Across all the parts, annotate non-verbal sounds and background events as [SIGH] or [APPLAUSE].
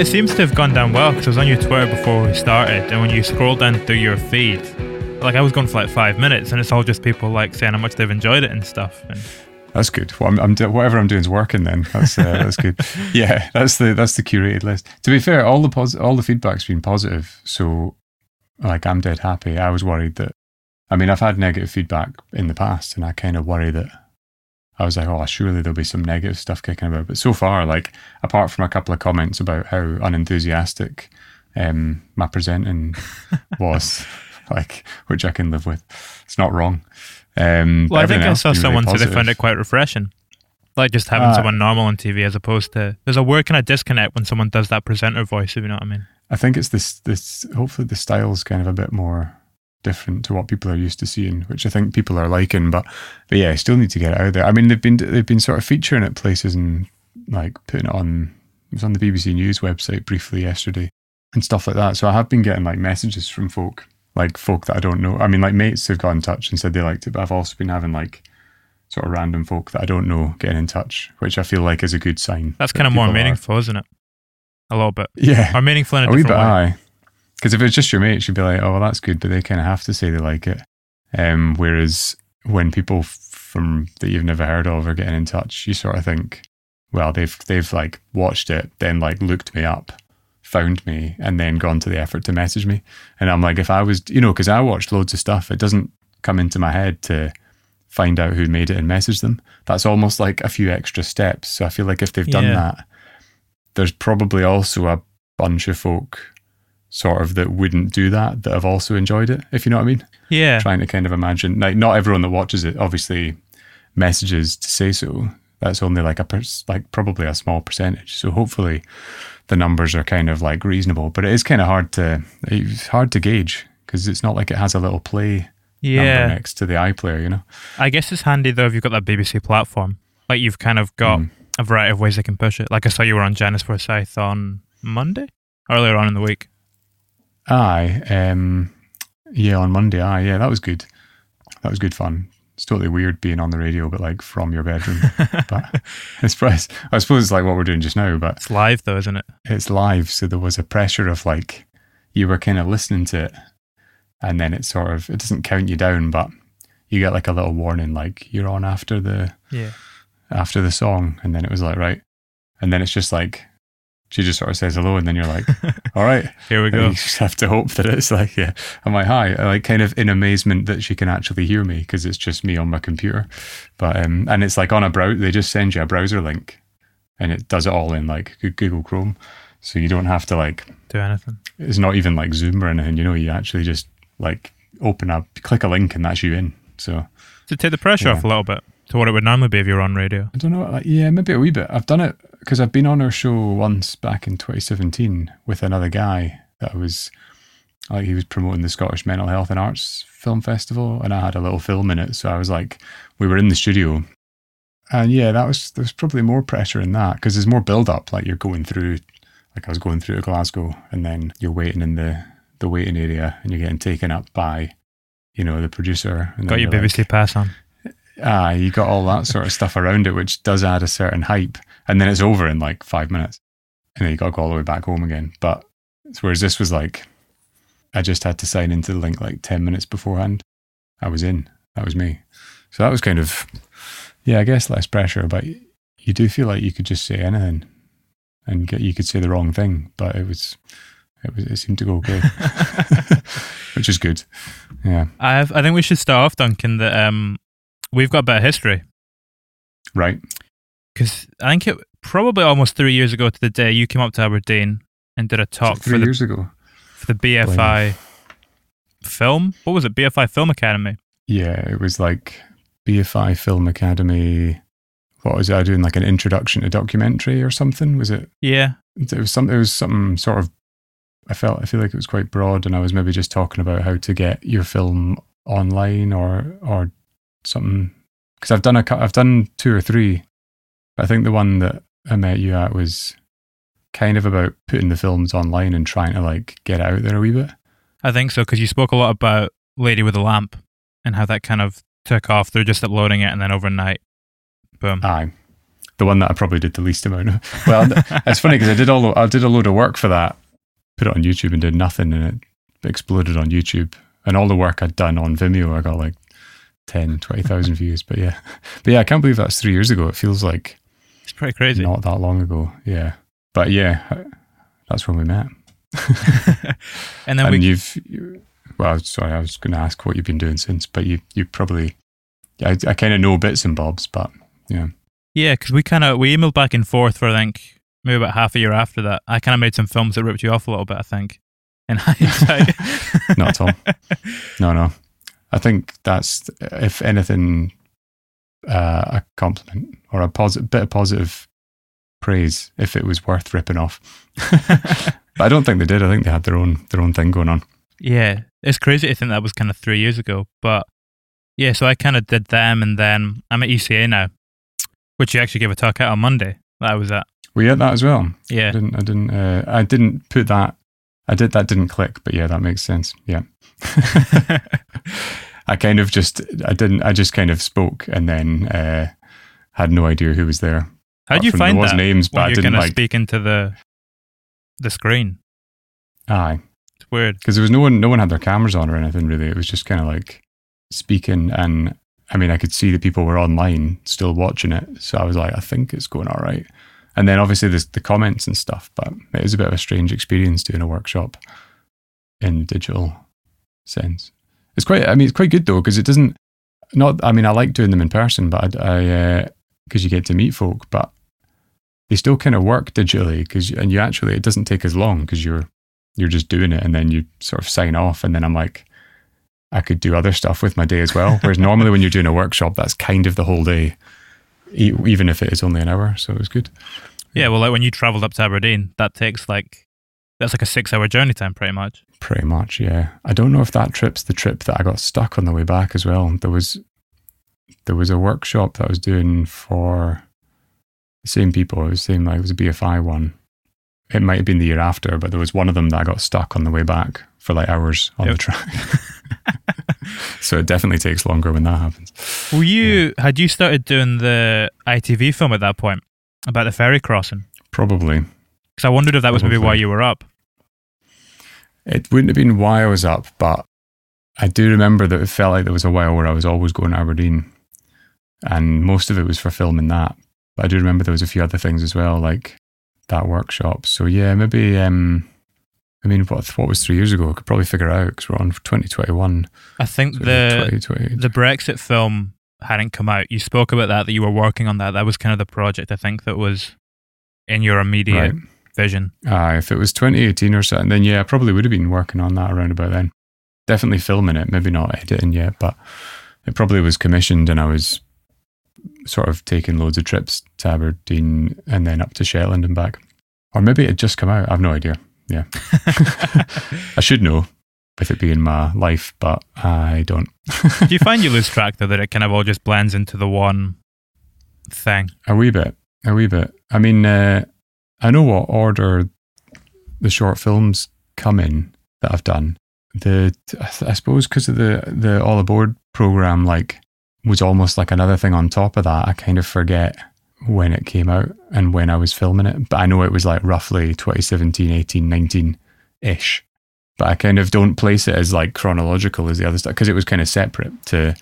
It seems to have gone down well because I was on your Twitter before we started, and when you scroll down through your feed, like I was going for like five minutes, and it's all just people like saying how much they've enjoyed it and stuff. And that's good. Well, I'm, I'm do- whatever I'm doing is working. Then that's uh, that's good. [LAUGHS] Yeah, that's the that's the curated list. To be fair, all the pos- all the feedback's been positive, so like I'm dead happy. I was worried that, I mean, I've had negative feedback in the past, and I kind of worry that I was like, oh, surely there'll be some negative stuff kicking about. But so far, like, apart from a couple of comments about how unenthusiastic um, my presenting [LAUGHS] was, like, which I can live with, it's not wrong. Um, well, I think I saw someone really say they found it quite refreshing. Like just having uh, someone normal on TV as opposed to there's a weird kind of disconnect when someone does that presenter voice, if you know what I mean. I think it's this this hopefully the style's kind of a bit more different to what people are used to seeing, which I think people are liking. But but yeah, still need to get it out there. I mean, they've been they've been sort of featuring it places and like putting it on. It was on the BBC News website briefly yesterday and stuff like that. So I have been getting like messages from folk, like folk that I don't know. I mean, like mates have got in touch and said they liked it, but I've also been having like sort of random folk that I don't know getting in touch, which I feel like is a good sign. That's kind of more meaningful, are. isn't it? A little bit. Yeah. Or meaningful in a, a different way. Aye. Because if it's just your mates, you'd be like, oh, well, that's good, but they kind of have to say they like it. Um, whereas when people from that you've never heard of are getting in touch, you sort of think, well, they've they've like watched it, then like looked me up, found me, and then gone to the effort to message me. And I'm like, if I was, you know, because I watched loads of stuff, it doesn't come into my head to find out who made it and message them. That's almost like a few extra steps. So I feel like if they've done yeah. that, there's probably also a bunch of folk sort of that wouldn't do that that have also enjoyed it, if you know what I mean. Yeah. Trying to kind of imagine, like, not everyone that watches it obviously messages to say so. That's only like a, like probably a small percentage. So hopefully the numbers are kind of like reasonable, but it is kind of hard to, it's hard to gauge because it's not like it has a little play yeah. number next to the iPlayer, you know? I guess it's handy though if you've got that BBC platform. Like you've kind of got mm. a variety of ways they can push it. Like I saw you were on Janice Forsyth on Monday, earlier on in the week. Aye, um, yeah, on Monday. Aye, yeah, that was good. That was good fun. It's totally weird being on the radio, but like from your bedroom. [LAUGHS] but it's, I suppose it's like what we're doing just now, but it's live though, isn't it? It's live, so there was a pressure of like you were kind of listening to it, and then it sort of it doesn't count you down, but you get like a little warning, like you're on after the yeah after the song, and then it was like right, and then it's just like she just sort of says hello, and then you're like, [LAUGHS] "All right, here we go." you just have to hope that it's like, yeah, I'm like, "Hi," like kind of in amazement that she can actually hear me because it's just me on my computer. But um, and it's like on a browser, they just send you a browser link, and it does it all in like Google Chrome, so you don't have to like do anything. It's not even like Zoom or anything. You know, you actually just like open up, click a link, and that's you in. So to take the pressure yeah. off a little bit to what it would normally be if you're on radio. I don't know. Like, yeah, maybe a wee bit. I've done it because I've been on her show once back in 2017 with another guy that was like he was promoting the Scottish Mental Health and Arts Film Festival, and I had a little film in it. So I was like, we were in the studio, and yeah, that was there was probably more pressure in that because there's more build up. Like you're going through, like I was going through to Glasgow, and then you're waiting in the the waiting area, and you're getting taken up by, you know, the producer. And Got your BBC like- pass on. ah, you got all that sort of stuff around it, which does add a certain hype, and then it's over in like five minutes, and then you got to go all the way back home again. But whereas this was like, I just had to sign into the link like ten minutes beforehand. I was in. That was me. So that was kind of, yeah, I guess less pressure, but you do feel like you could just say anything, and get you could say the wrong thing, but it was. It, was, it seemed to go okay, [LAUGHS] [LAUGHS] which is good. Yeah, I have, I think we should start off, Duncan. That um, we've got a bit of history right. Because I think it probably almost three years ago to the day you came up to Aberdeen and did a talk three for the, years ago. for the BFI film. What was it? BFI Film Academy. Yeah, it was like BFI Film Academy. What was it? I doing like an introduction to documentary or something? Was it? Yeah, It was some. It was something sort of. I felt. I feel like it was quite broad, and I was maybe just talking about how to get your film online or or something. Because I've done a. I've done two or three. I think the one that I met you at was kind of about putting the films online and trying to like get out there a wee bit. I think so because you spoke a lot about Lady with a Lamp and how that kind of took off. They're just uploading it and then overnight, boom. Aye. The one that I probably did the least amount of. [LAUGHS] Well, it's funny because I did all I did a load of work for that, put it on YouTube and did nothing, and it exploded on YouTube. And all the work I'd done on Vimeo, I got like 10, 20,000 views. But yeah, but yeah, I can't believe that's three years ago. It feels like it's pretty crazy. not that long ago. Yeah, but yeah, that's when we met. [LAUGHS] and then and we you've, you, well, sorry, I was going to ask what you've been doing since, but you you probably, I, I kind of know bits and bobs, but yeah. Yeah, because we kind of we emailed back and forth for I think maybe about half a year after that. I kind of made some films that ripped you off a little bit. I think in hindsight. [LAUGHS] [LAUGHS] Not at all. No, no. I think that's, if anything, uh, a compliment or a posi- bit of positive praise if it was worth ripping off. [LAUGHS] but I don't think they did. I think they had their own their own thing going on. yeah, it's crazy to think that was kind of three years ago. But yeah, so I kind of did them, and then I'm at ECA now, which you actually gave a talk at on Monday. That I was at. We had that as well. Yeah, I didn't. I didn't. Uh, I didn't put that. I did. That didn't click. But yeah, that makes sense. Yeah. [LAUGHS] I kind of just. I didn't. I just kind of spoke and then uh, had no idea who was there. how do you find there was that names, but I didn't like. speak into the the screen? Aye. It's weird. because there was no one no one had their cameras on or anything really it was just kind of like speaking and i mean i could see that people were online still watching it so i was like i think it's going all right and then obviously there's the comments and stuff but it is a bit of a strange experience doing a workshop in digital sense it's quite i mean it's quite good though because it doesn't not i mean i like doing them in person but i uh, because you get to meet folk but they still kind of work digitally because and you actually it doesn't take as long because you're you're just doing it and then you sort of sign off and then I'm like I could do other stuff with my day as well. Whereas normally when you're doing a workshop that's kind of the whole day even if it is only an hour so it was good. Yeah, well, like when you travelled up to Aberdeen, that takes like that's like a six-hour journey time, pretty much. pretty much yeah I don't know if that trip's the trip that I got stuck on the way back as well there was there was a workshop that I was doing for the same people it was the same like it was a BFI one it might have been the year after but there was one of them that I got stuck on the way back for like hours on Yep. the track [LAUGHS] so it definitely takes longer when that happens Were you had you started doing the ITV film at that point about the ferry crossing? Probably. Because I wondered if that was maybe why you were up. It wouldn't have been why I was up, but I do remember that it felt like there was a while where I was always going to Aberdeen. And most of it was for filming that. But I do remember there was a few other things as well, like that workshop. So yeah, maybe um I mean what what was three years ago? I could probably figure out because we're on twenty twenty one. I think So the the Brexit film hadn't come out. You spoke about that that you were working on that. That was kind of the project I think that was in your immediate Right. Vision. Uh, if it was 2018 or something, then yeah, I probably would have been working on that around about then. Definitely filming it, maybe not editing yet, but it probably was commissioned and I was sort of taking loads of trips to Aberdeen and then up to Shetland and back. Or maybe it had just come out. I've no idea. Yeah. [LAUGHS] [LAUGHS] I should know with it being my life, but I don't. [LAUGHS] Do you find you lose track though that it kind of all just blends into the one thing? A wee bit. A wee bit. I mean, uh, I know what order the short films come in that I've done. The I suppose because of the the all aboard program, like was almost like another thing on top of that. I kind of forget when it came out and when I was filming it, but I know it was like roughly 2017, 18, 19 ish. But I kind of don't place it as like chronological as the other stuff because it was kind of separate to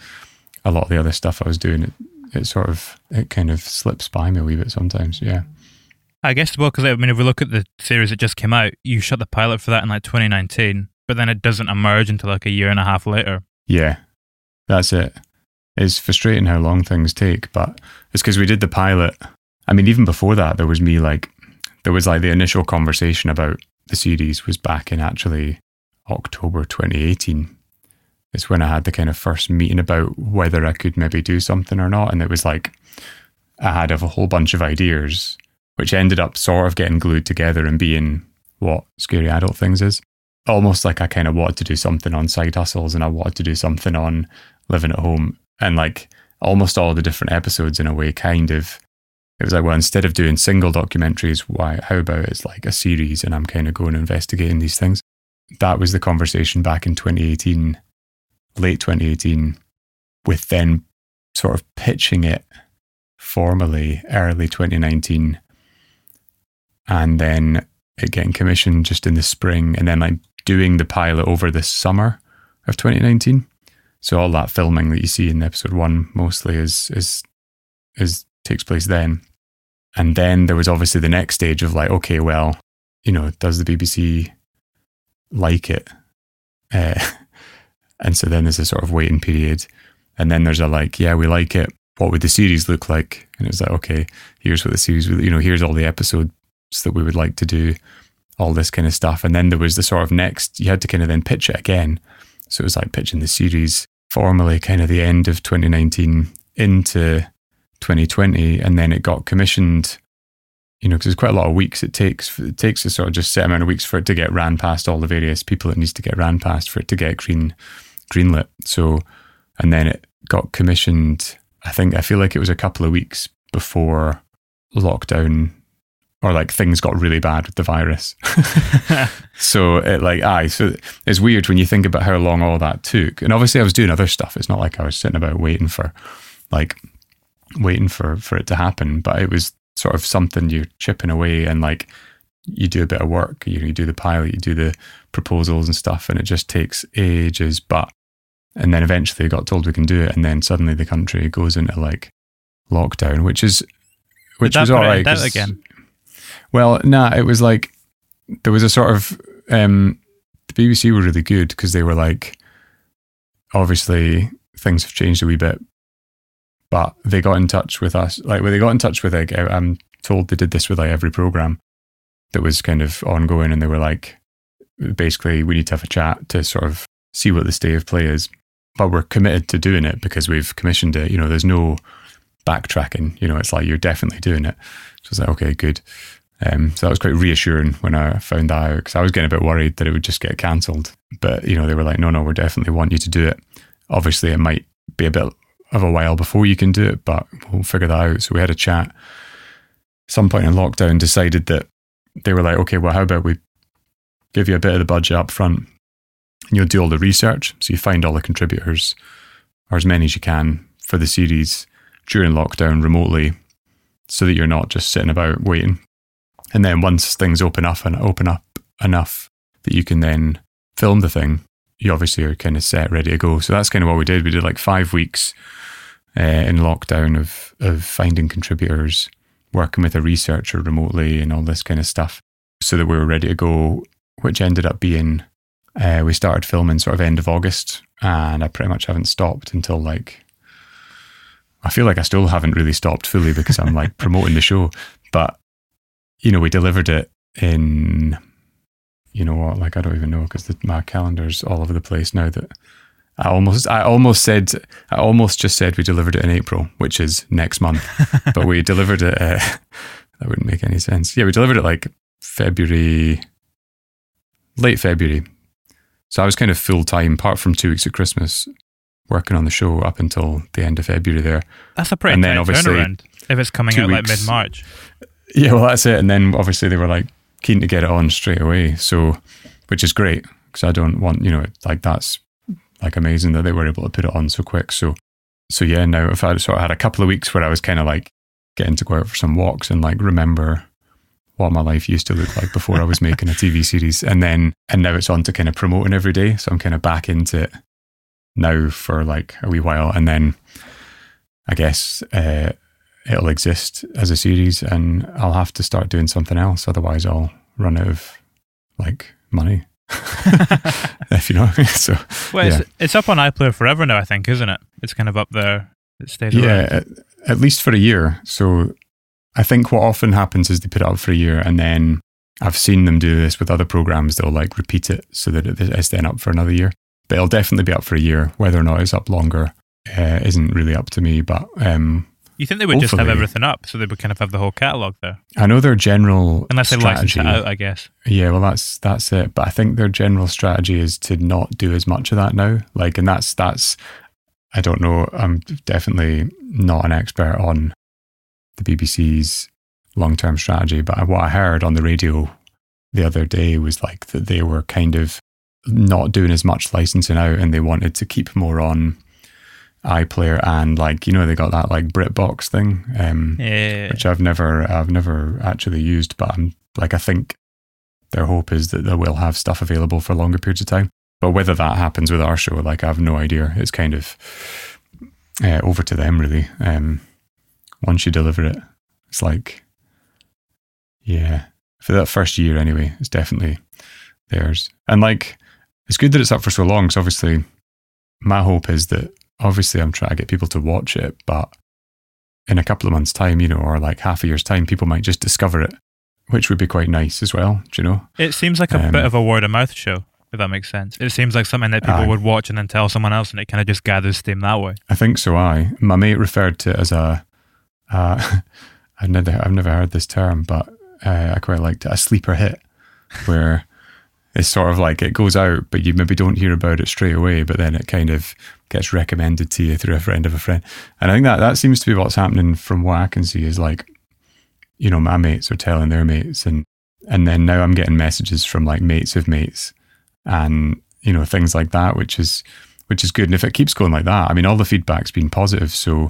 a lot of the other stuff I was doing. It, it sort of it kind of slips by me a wee bit sometimes. Yeah. I guess well because I mean if we look at the series that just came out, you shot the pilot for that in like 2019, but then it doesn't emerge until like a year and a half later. Yeah, that's it. It's frustrating how long things take, but it's because we did the pilot. I mean, even before that, there was me like, there was like the initial conversation about the series was back in actually October 2018. It's when I had the kind of first meeting about whether I could maybe do something or not. And it was like, I had a whole bunch of ideas, which ended up sort of getting glued together and being what Scary Adult Things is. Almost like I kind of wanted to do something on side hustles and I wanted to do something on living at home. And like almost all the different episodes in a way kind of it was like well instead of doing single documentaries why how about it's like a series and i'm kind of going investigating these things? That was the conversation back in 2018 late 2018 with then sort of pitching it formally early 2019 and then it getting commissioned just in the spring and then like doing the pilot over the summer of 2019 so all that filming that you see in episode one mostly is is is takes place then. And then there was obviously the next stage of like, okay, well, you know, does the BBC like it? Uh, [LAUGHS] and so then there's a sort of waiting period. And then there's a like, yeah, we like it. What would the series look like? And it was like, okay, here's what the series, would, you know, here's all the episodes that we would like to do, all this kind of stuff. And then there was the sort of next, you had to kind of then pitch it again. So it was like pitching the series formally kind of the end of 2019 into 2020. And then it got commissioned, you know, because there's quite a lot of weeks it takes. It takes a sort of just set amount of weeks for it to get ran past all the various people it needs to get ran past for it to get green, greenlit. So, and then it got commissioned. I think, I feel like it was a couple of weeks before lockdown or like things got really bad with the virus. [LAUGHS] so it like aye, so it's weird when you think about how long all that took. And obviously I was doing other stuff. It's not like I was sitting about waiting for like waiting for for it to happen, but it was sort of something you're chipping away and like you do a bit of work, you, you do the pilot, you do the proposals and stuff, and it just takes ages. But and then eventually we got told we can do it, and then suddenly the country goes into like lockdown, which is which was all right. again. Well, nah, it was like there was a sort of um, the BBC were really good because they were like, obviously things have changed a wee bit, but they got in touch with us. Like when they got in touch with like, I'm told they did this with like every program that was kind of ongoing, and they were like, basically, we need to have a chat to sort of see what the state of play is. But we're committed to doing it because we've commissioned it. You know, there's no backtracking. You know, it's like you're definitely doing it. So it's like, okay, good. Um, so that was quite reassuring when I found that out because I was getting a bit worried that it would just get cancelled. But you know, they were like, "No, no, we definitely want you to do it." Obviously, it might be a bit of a while before you can do it, but we'll figure that out. So we had a chat. Some point in lockdown, decided that they were like, "Okay, well, how about we give you a bit of the budget up front, and you'll do all the research. So you find all the contributors, or as many as you can, for the series during lockdown remotely." So that you're not just sitting about waiting and then once things open up and open up enough that you can then film the thing, you obviously are kind of set, ready to go. So that's kind of what we did. We did like five weeks uh, in lockdown of of finding contributors, working with a researcher remotely, and all this kind of stuff, so that we were ready to go. Which ended up being uh, we started filming sort of end of August, and I pretty much haven't stopped until like I feel like I still haven't really stopped fully because I'm like [LAUGHS] promoting the show, you know, we delivered it in, you know what, like I don't even know because my calendar's all over the place now that I almost, I almost said, I almost just said we delivered it in April, which is next month, [LAUGHS] but we delivered it. Uh, [LAUGHS] that wouldn't make any sense. Yeah, we delivered it like February, late February. So I was kind of full time, apart from two weeks of Christmas, working on the show up until the end of February. There, That's a pretty And then obviously turnaround if it's coming out like mid March. [LAUGHS] Yeah, well, that's it. And then obviously they were like keen to get it on straight away. So, which is great because I don't want, you know, like that's like amazing that they were able to put it on so quick. So, so yeah, now if had, sort of had a couple of weeks where I was kind of like getting to go out for some walks and like remember what my life used to look like before I was making a TV [LAUGHS] series. And then, and now it's on to kind of promoting every day. So I'm kind of back into it now for like a wee while. And then I guess, uh, it'll exist as a series and I'll have to start doing something else. Otherwise, I'll run out of like money. [LAUGHS] if you know what I mean. [LAUGHS] So, Well, yeah, it's, it's up on iPlayer forever now, I think, isn't it? It's kind of up there. It stays yeah, at, at least for a year. So, I think what often happens is they put it up for a year and then I've seen them do this with other programs. They'll like repeat it so that it's then up for another year. But it'll definitely be up for a year. Whether or not it's up longer uh, isn't really up to me. But um, You think they would just have everything up so they would kind of have the whole catalogue there? I know their general Unless they license it out, I guess. Yeah, well, that's that's it. But I think their general strategy is to not do as much of that now. Like, and that's that's. I don't know. I'm definitely not an expert on the BBC's long-term strategy, but what I heard on the radio the other day was like that they were kind of not doing as much licensing out, and they wanted to keep more on iPlayer and like you know they got that like BritBox thing. Um, Yeah. which I've never I've never actually used, but I'm like I think their hope is that they will have stuff available for longer periods of time. But whether that happens with our show, like I have no idea. It's kind of uh, over to them really. Um, once you deliver it, it's like yeah, for that first year anyway, it's definitely theirs. And like it's good that it's up for so long. So obviously, my hope is that obviously I'm trying to get people to watch it, but in a couple of months' time, you know, or like half a year's time, people might just discover it, which would be quite nice as well. Do you know? It seems like a Um, bit of a word of mouth show, if that makes sense. It seems like something that people would watch and then tell someone else, and it kind of just gathers steam that way. I think so. I my mate referred to it as a. Uh, [LAUGHS] I've never I've never heard this term, but uh, I quite liked it. A sleeper hit, where [LAUGHS] it's sort of like it goes out, but you maybe don't hear about it straight away, but then it kind of gets recommended to you through a friend of a friend. And I think that that seems to be what's happening from what I can see is like, you know, my mates are telling their mates, and and then now I'm getting messages from like mates of mates, and you know things like that, which is which is good. And if it keeps going like that, I mean, all the feedback's been positive, so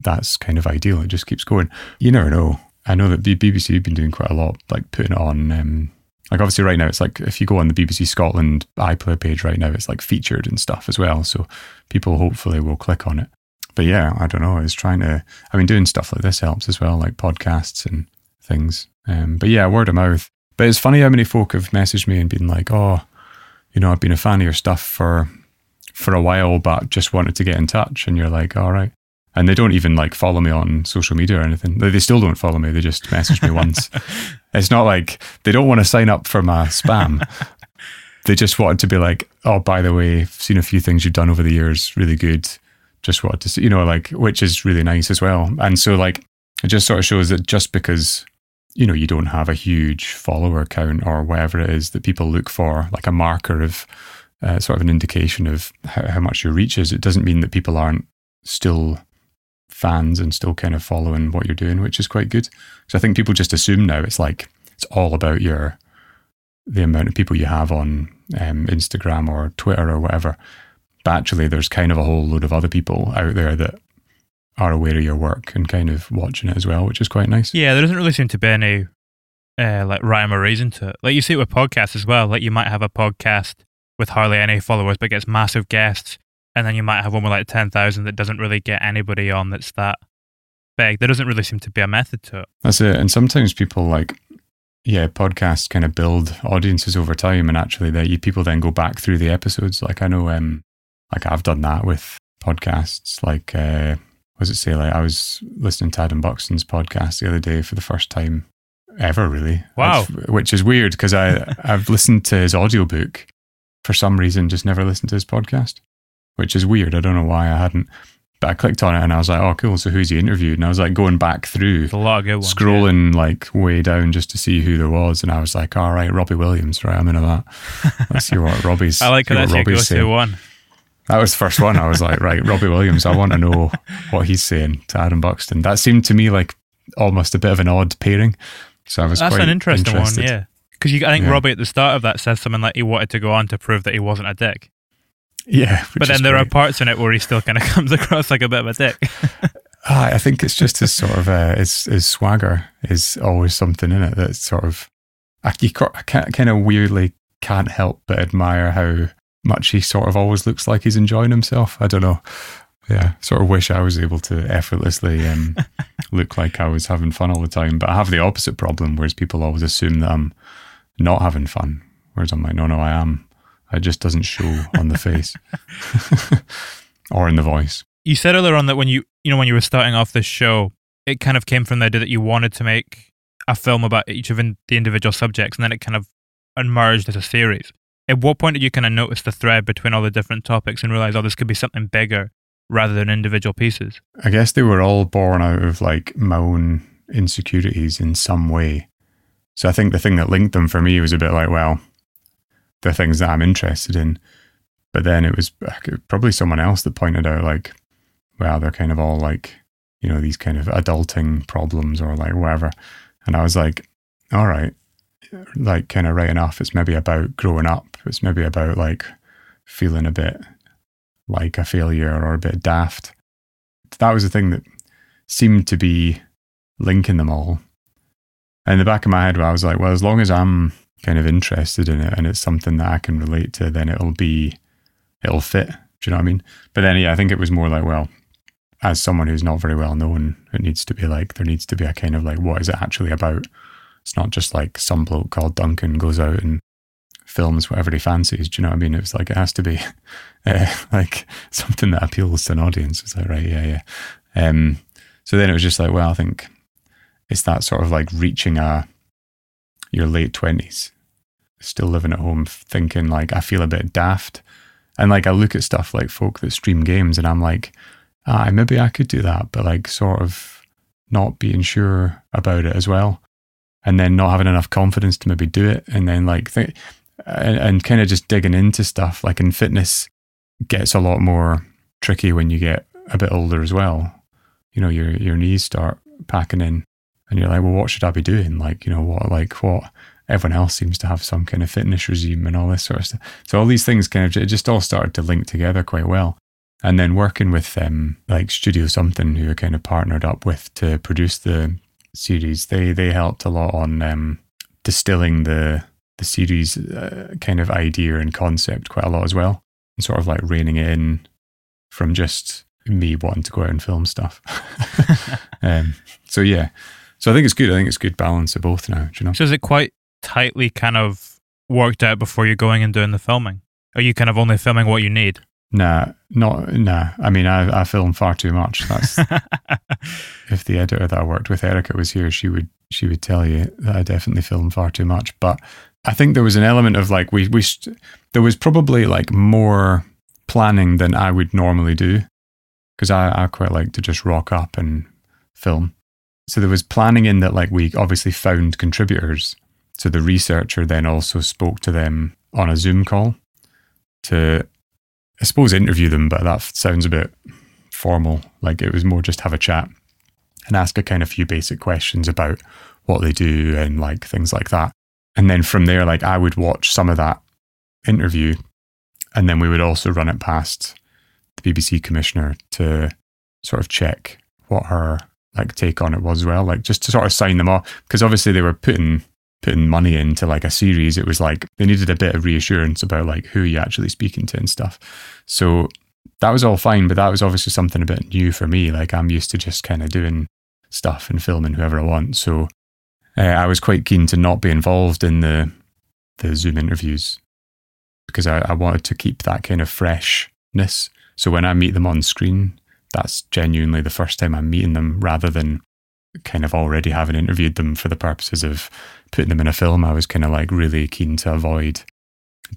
that's kind of ideal. It just keeps going. You never know. I know that the BBC have been doing quite a lot, like putting on. Um, like obviously, right now it's like if you go on the BBC Scotland iPlayer page right now, it's like featured and stuff as well. So people hopefully will click on it. But yeah, I don't know. It's trying to. I mean, doing stuff like this helps as well, like podcasts and things. Um, but yeah, word of mouth. But it's funny how many folk have messaged me and been like, "Oh, you know, I've been a fan of your stuff for for a while, but just wanted to get in touch." And you're like, "All right." And they don't even like follow me on social media or anything. They, they still don't follow me. They just message me once. [LAUGHS] It's not like they don't want to sign up for my spam. [LAUGHS] they just wanted to be like, "Oh, by the way, I've seen a few things you've done over the years. Really good. Just wanted to see, you know, like, which is really nice as well." And so, like, it just sort of shows that just because you know you don't have a huge follower count or whatever it is that people look for, like a marker of uh, sort of an indication of how, how much your reach is, it doesn't mean that people aren't still fans and still kind of following what you're doing, which is quite good. So I think people just assume now it's like it's all about your the amount of people you have on um, Instagram or Twitter or whatever. But actually, there's kind of a whole load of other people out there that are aware of your work and kind of watching it as well, which is quite nice. Yeah, there doesn't really seem to be any uh, like rhyme or reason to it. Like you see it with podcasts as well. Like you might have a podcast with hardly any followers but gets massive guests, and then you might have one with like ten thousand that doesn't really get anybody on that's that big. There doesn't really seem to be a method to it. That's it. And sometimes people like, yeah, podcasts kind of build audiences over time, and actually, that you people then go back through the episodes. Like I know, um, like I've done that with podcasts. Like, uh, what does it say? Like I was listening to Adam Buxton's podcast the other day for the first time ever, really. Wow. I've- which is weird because I [LAUGHS] I've listened to his audiobook for some reason, just never listened to his podcast. Which is weird. I don't know why I hadn't. But I clicked on it and I was like, oh, cool. So who's he interviewed? And I was like going back through, a lot of good ones. yeah. scrolling like way down just to see who there was. And I was like, all right, Robbie Williams, right? I'm into that. Let's see what [LAUGHS] Robbie's. I like see how that's your Robbie's go-to saying. one. That was the first one. I was like, right, Robbie Williams. I want to know [LAUGHS] what he's saying to Adam Buxton. That seemed to me like almost a bit of an odd pairing. So I was That's quite an interesting interested. one, yeah. Because I think Yeah. Robbie at the start of that says something like he wanted to go on to prove that he wasn't a dick. Yeah, but then there are parts in it where he still kind of [LAUGHS] comes across like a bit of a dick. [LAUGHS] I think it's just his sort of uh, his his swagger is always something in it that's sort of I, you I can't, kind of weirdly can't help but admire how much he sort of always looks like he's enjoying himself. I don't know. Yeah, sort of wish I was able to effortlessly um, [LAUGHS] look like I was having fun all the time, but I have the opposite problem, whereas people always assume that I'm not having fun, whereas I'm like, no, no, I am. It just doesn't show on the face [LAUGHS] or in the voice. you said earlier on that when you you know when you were starting off this show, it kind of came from the idea that you wanted to make a film about each of in, the individual subjects, and then it kind of emerged as a series. At what point did you kind of notice the thread between all the different topics and realize, oh, this could be something bigger rather than individual pieces? I guess they were all born out of like my own insecurities in some way. So I think the thing that linked them for me was a bit like, well, the things that I'm interested in. But then it was probably someone else that pointed out, like, well, they're kind of all like, you know, these kind of adulting problems or like whatever. And I was like, all right, like kind of right enough. It's maybe about growing up. It's maybe about like feeling a bit like a failure or a bit daft. That was the thing that seemed to be linking them all. In the back of my head, I was like, well, as long as I'm kind of interested in it and it's something that I can relate to, then it'll be, it'll fit. Do you know what I mean? But then, yeah, I think it was more like, well, as someone who's not very well known, it needs to be like, there needs to be a kind of like, what is it actually about? It's not just like some bloke called Duncan goes out and films whatever he fancies. Do you know what I mean? It was like, it has to be uh, [LAUGHS] like something that appeals to an audience. It's like, right, yeah, yeah. Um, so then it was just like, well, I think it's that sort of like reaching a your late twenties, still living at home, thinking like I feel a bit daft, and like I look at stuff like folk that stream games, and I'm like, ah, maybe I could do that, but like sort of not being sure about it as well, and then not having enough confidence to maybe do it, and then like think, and, and kind of just digging into stuff like in fitness gets a lot more tricky when you get a bit older as well. You know, your your knees start packing in, and you're like, well, what should I be doing? Like, you know, what like what everyone else seems to have some kind of fitness regime and all this sort of stuff. So all these things kind of it just all started to link together quite well. And then working with um like Studio Something, who I kind of partnered up with to produce the series, they they helped a lot on um distilling the the series uh, kind of idea and concept quite a lot as well, and sort of like reining it in from just me wanting to go out and film stuff. [LAUGHS] um, so yeah, so I think it's good. I think it's good balance of both now. Do you know? So is it quite tightly kind of worked out before you're going and doing the filming? Are you kind of only filming what you need? Nah, not nah. I mean, I I film far too much. That's [LAUGHS] if the editor that I worked with, Erica, was here, she would she would tell you that I definitely film far too much. But I think there was an element of like we we st- there was probably like more planning than I would normally do because I I quite like to just rock up and film. So there was planning in that like we obviously found contributors. So the researcher then also spoke to them on a Zoom call to I suppose interview them, but that sounds a bit formal. Like it was more just have a chat and ask a kind of few basic questions about what they do and like things like that. And then from there, like I would watch some of that interview and then we would also run it past the BBC commissioner to sort of check what her like take on it was as well. Like just to sort of sign them off. Because obviously they were putting putting money into like a series, it was like they needed a bit of reassurance about like who you're actually speaking to and stuff. So that was all fine, but that was obviously something a bit new for me. Like I'm used to just kind of doing stuff and filming whoever I want. So uh, I was quite keen to not be involved in the the Zoom interviews because I, I wanted to keep that kind of freshness. So when I meet them on screen, that's genuinely the first time I'm meeting them rather than kind of already having interviewed them for the purposes of putting them in a film. I was kind of like really keen to avoid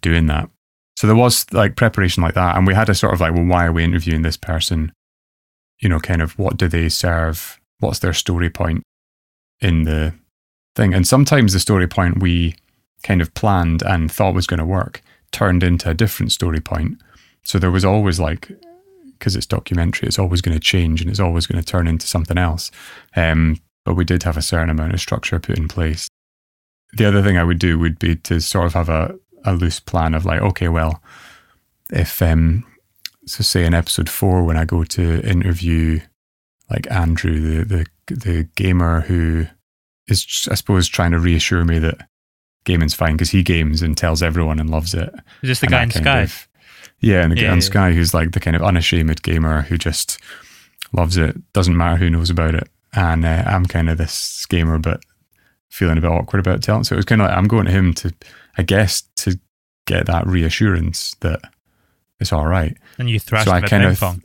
doing that. so there was like preparation like that, and we had a sort of like, well, why are we interviewing this person? You know, kind of what do they serve? What's their story point in the thing? And sometimes the story point we kind of planned and thought was going to work turned into a different story point. So there was always like, because it's documentary, it's always going to change and it's always going to turn into something else. Um, but we did have a certain amount of structure put in place. The other thing I would do would be to sort of have a, a loose plan of like, okay, well, if um, so say in episode four when I go to interview like Andrew, the the the gamer who is I suppose trying to reassure me that gaming's fine because he games and tells everyone and loves it. Is this the guy in Sky? Of, yeah, and the Yeah, in yeah. Sky who's like the kind of unashamed gamer who just loves it. Doesn't matter who knows about it. And uh, I'm kind of this gamer, but feeling a bit awkward about telling. So it was kind of like I'm going to him to, I guess, to get that reassurance that it's all right. And you thrashed So I at kind ping of- pong.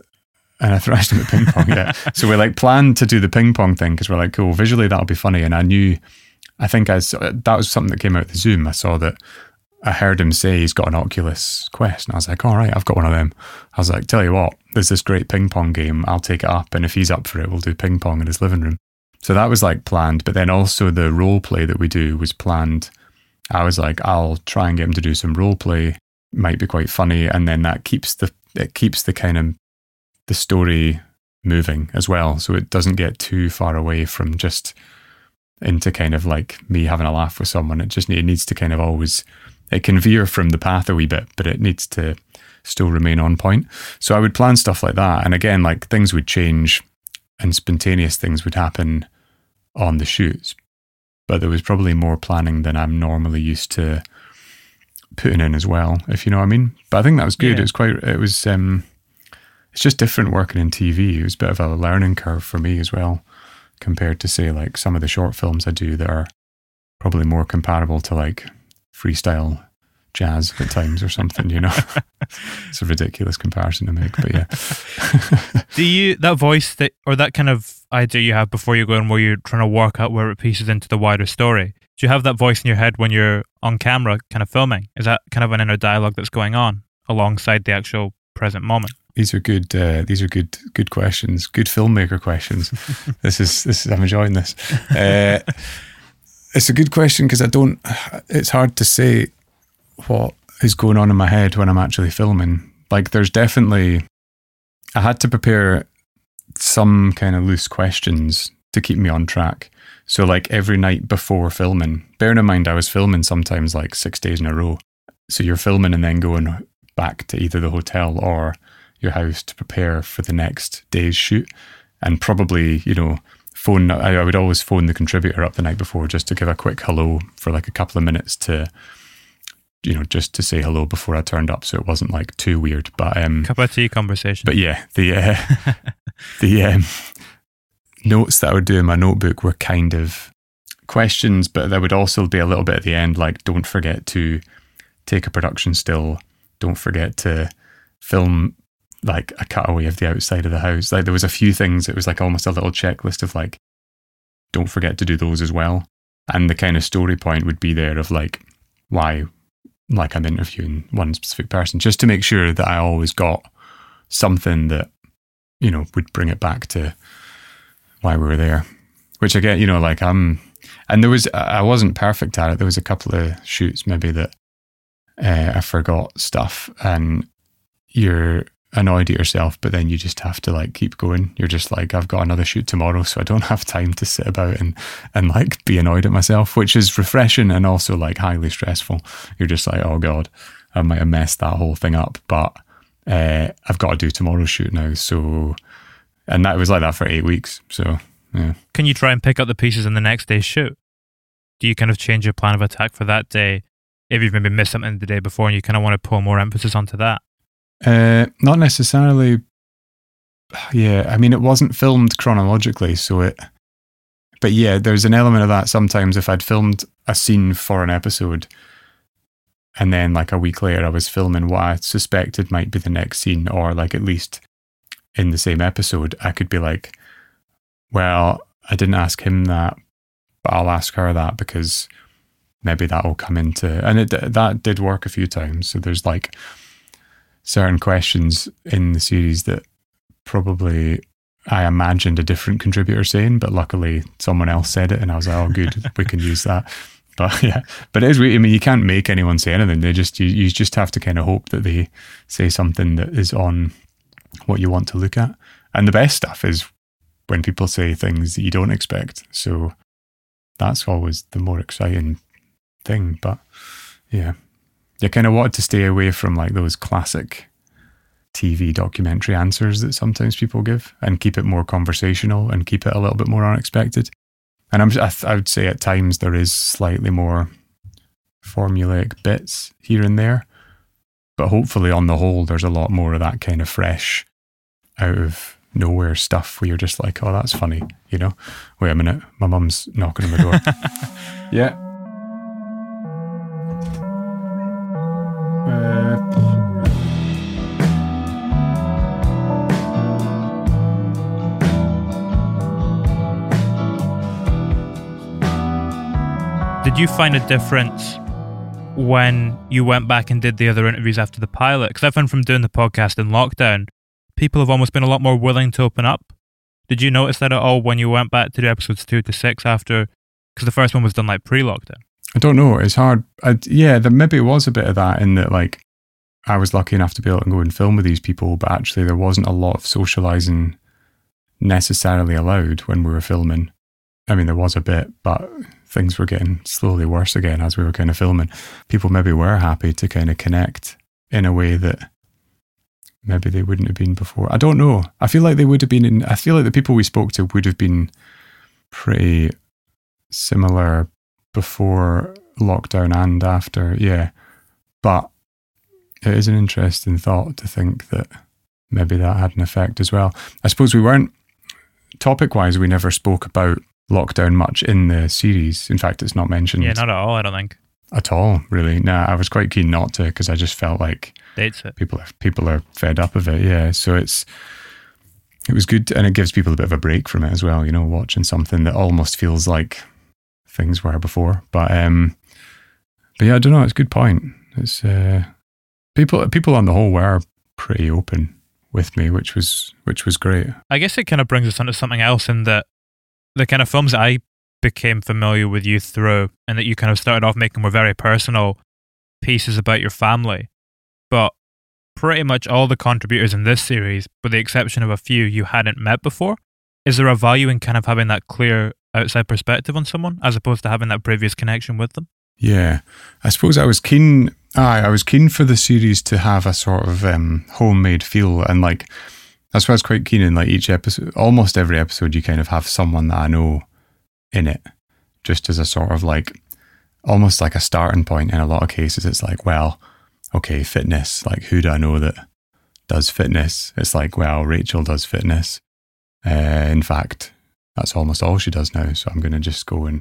And I thrashed him at ping pong. Yeah. [LAUGHS] so we like planned to do the ping pong thing because we're like, cool, visually that'll be funny. And I knew, I think I saw, that was something that came out of the Zoom. I saw that I heard him say he's got an Oculus Quest, and I was like, all right, I've got one of them. I was like, tell you what, there's this great ping pong game. I'll take it up, and if he's up for it, we'll do ping pong in his living room. So that was like planned. But then also the role play that we do was planned. I was like, I'll try and get him to do some role play. Might be quite funny, and then that keeps the it keeps the kind of the story moving as well, so it doesn't get too far away from just into kind of like me having a laugh with someone. It just it needs to kind of always it can veer from the path a wee bit, but it needs to still remain on point. So I would plan stuff like that, and again, like things would change, and spontaneous things would happen on the shoots, but there was probably more planning than I'm normally used to putting in as well, if you know what I mean. But I think that was good. Yeah. It was quite. It was. um It's just different working in TV. It was a bit of a learning curve for me as well, compared to say like some of the short films I do that are probably more comparable to like freestyle jazz at times or something. You know, [LAUGHS] it's a ridiculous comparison to make, but yeah. [LAUGHS] Do you that voice that or that kind of idea you have before you go in where you're trying to work out where it pieces into the wider story? Do you have that voice in your head when you're on camera kind of filming? Is that kind of an inner dialogue that's going on alongside the actual present moment? These are good. Uh, these are good. Good questions. Good filmmaker questions. [LAUGHS] this is. This is. I'm enjoying this. Uh, it's a good question because I don't. It's hard to say what is going on in my head when I'm actually filming. Like, there's definitely. I had to prepare some kind of loose questions to keep me on track. So, like every night before filming, bearing in mind I was filming sometimes like six days in a row. So you're filming and then going back to either the hotel or your house to prepare for the next day's shoot. And probably, you know, phone, I, I would always phone the contributor up the night before just to give a quick hello for like a couple of minutes to, you know, just to say hello before I turned up. So it wasn't like too weird. But, um, Cup of tea conversation. but yeah, the, uh, [LAUGHS] the, um, notes that I would do in my notebook were kind of questions, but there would also be a little bit at the end, like, don't forget to take a production still. Don't forget to film like a cutaway of the outside of the house. Like there was a few things. It was like almost a little checklist of like, don't forget to do those as well. And the kind of story point would be there of like why, like I'm interviewing one specific person, just to make sure that I always got something that you know would bring it back to why we were there. Which again, you know, like I'm, and there was I wasn't perfect at it. There was a couple of shoots maybe that uh, I forgot stuff, and you're annoyed at yourself, but then you just have to like keep going. You're just like, I've got another shoot tomorrow, so I don't [LAUGHS] have time to sit about and and like be annoyed at myself, which is refreshing and also like highly stressful. You're just like, oh god, I might have messed that whole thing up, but uh, I've got to do tomorrow's shoot now. So, and that was like that for eight weeks. So yeah. Can you try and pick up the pieces in the next day's shoot? Do you kind of change your plan of attack for that day if you've maybe missed something the day before and you kind of want to pull more emphasis onto that? Uh, not necessarily. Yeah, I mean, it wasn't filmed chronologically, so it. But yeah, there's an element of that. Sometimes, if I'd filmed a scene for an episode, and then like a week later, I was filming what I suspected might be the next scene, or like at least in the same episode, I could be like, "Well, I didn't ask him that, but I'll ask her that because maybe that'll come into and it that did work a few times. So there's like certain questions in the series that probably I imagined a different contributor saying, but luckily someone else said it, and I was like, "Oh, good, we can use that." [LAUGHS] But yeah, but it is. I mean, you can't make anyone say anything. They just you, you just have to kind of hope that they say something that is on what you want to look at. And the best stuff is when people say things that you don't expect. So that's always the more exciting thing. But yeah, you kind of wanted to stay away from like those classic TV documentary answers that sometimes people give and keep it more conversational and keep it a little bit more unexpected. And I'm, I, I would say at times there is slightly more formulaic bits here and there, but hopefully on the whole, there's a lot more of that kind of fresh, out of nowhere stuff where you're just like, oh, that's funny, you know? Wait a minute, my mum's knocking on the door. [LAUGHS] yeah. Did you find a difference when you went back and did the other interviews after the pilot? Because I found from doing the podcast in lockdown, people have almost been a lot more willing to open up. Did you notice that at all when you went back to do episodes two to six after? Because the first one was done like pre-lockdown. I don't know. It's hard. I, yeah, there maybe it was a bit of that in that, like, I was lucky enough to be able to go and film with these people, but actually there wasn't a lot of socializing necessarily allowed when we were filming. I mean, there was a bit, but things were getting slowly worse again as we were kind of filming. People maybe were happy to kind of connect in a way that maybe they wouldn't have been before. I don't know. I feel like they would have been in, I feel like the people we spoke to would have been pretty similar before lockdown and after. Yeah. But it is an interesting thought to think that maybe that had an effect as well. I suppose we weren't, topic wise, we never spoke about lockdown much in the series. In fact, it's not mentioned. Yeah, not at all. I don't think at all. Really, nah. I was quite keen not to because I just felt like dates it. People are people are fed up of it. Yeah, so it's it was good, and it gives people a bit of a break from it as well. You know, watching something that almost feels like things were before. But um, but yeah, I don't know. It's a good point. It's uh, people people on the whole were pretty open with me, which was which was great. I guess it kind of brings us onto something else in that the kind of films I became familiar with you through and that you kind of started off making were very personal pieces about your family. But pretty much all the contributors in this series, with the exception of a few you hadn't met before, is there a value in kind of having that clear outside perspective on someone as opposed to having that previous connection with them? Yeah, I suppose I was keen. Aye, I was keen for the series to have a sort of um, homemade feel and like that's why I was quite keen in like each episode, almost every episode, you kind of have someone that I know in it, just as a sort of like, almost like a starting point. In a lot of cases, it's like, well, okay, fitness. Like, who do I know that does fitness? It's like, well, Rachel does fitness. Uh, in fact, that's almost all she does now. So I'm going to just go and.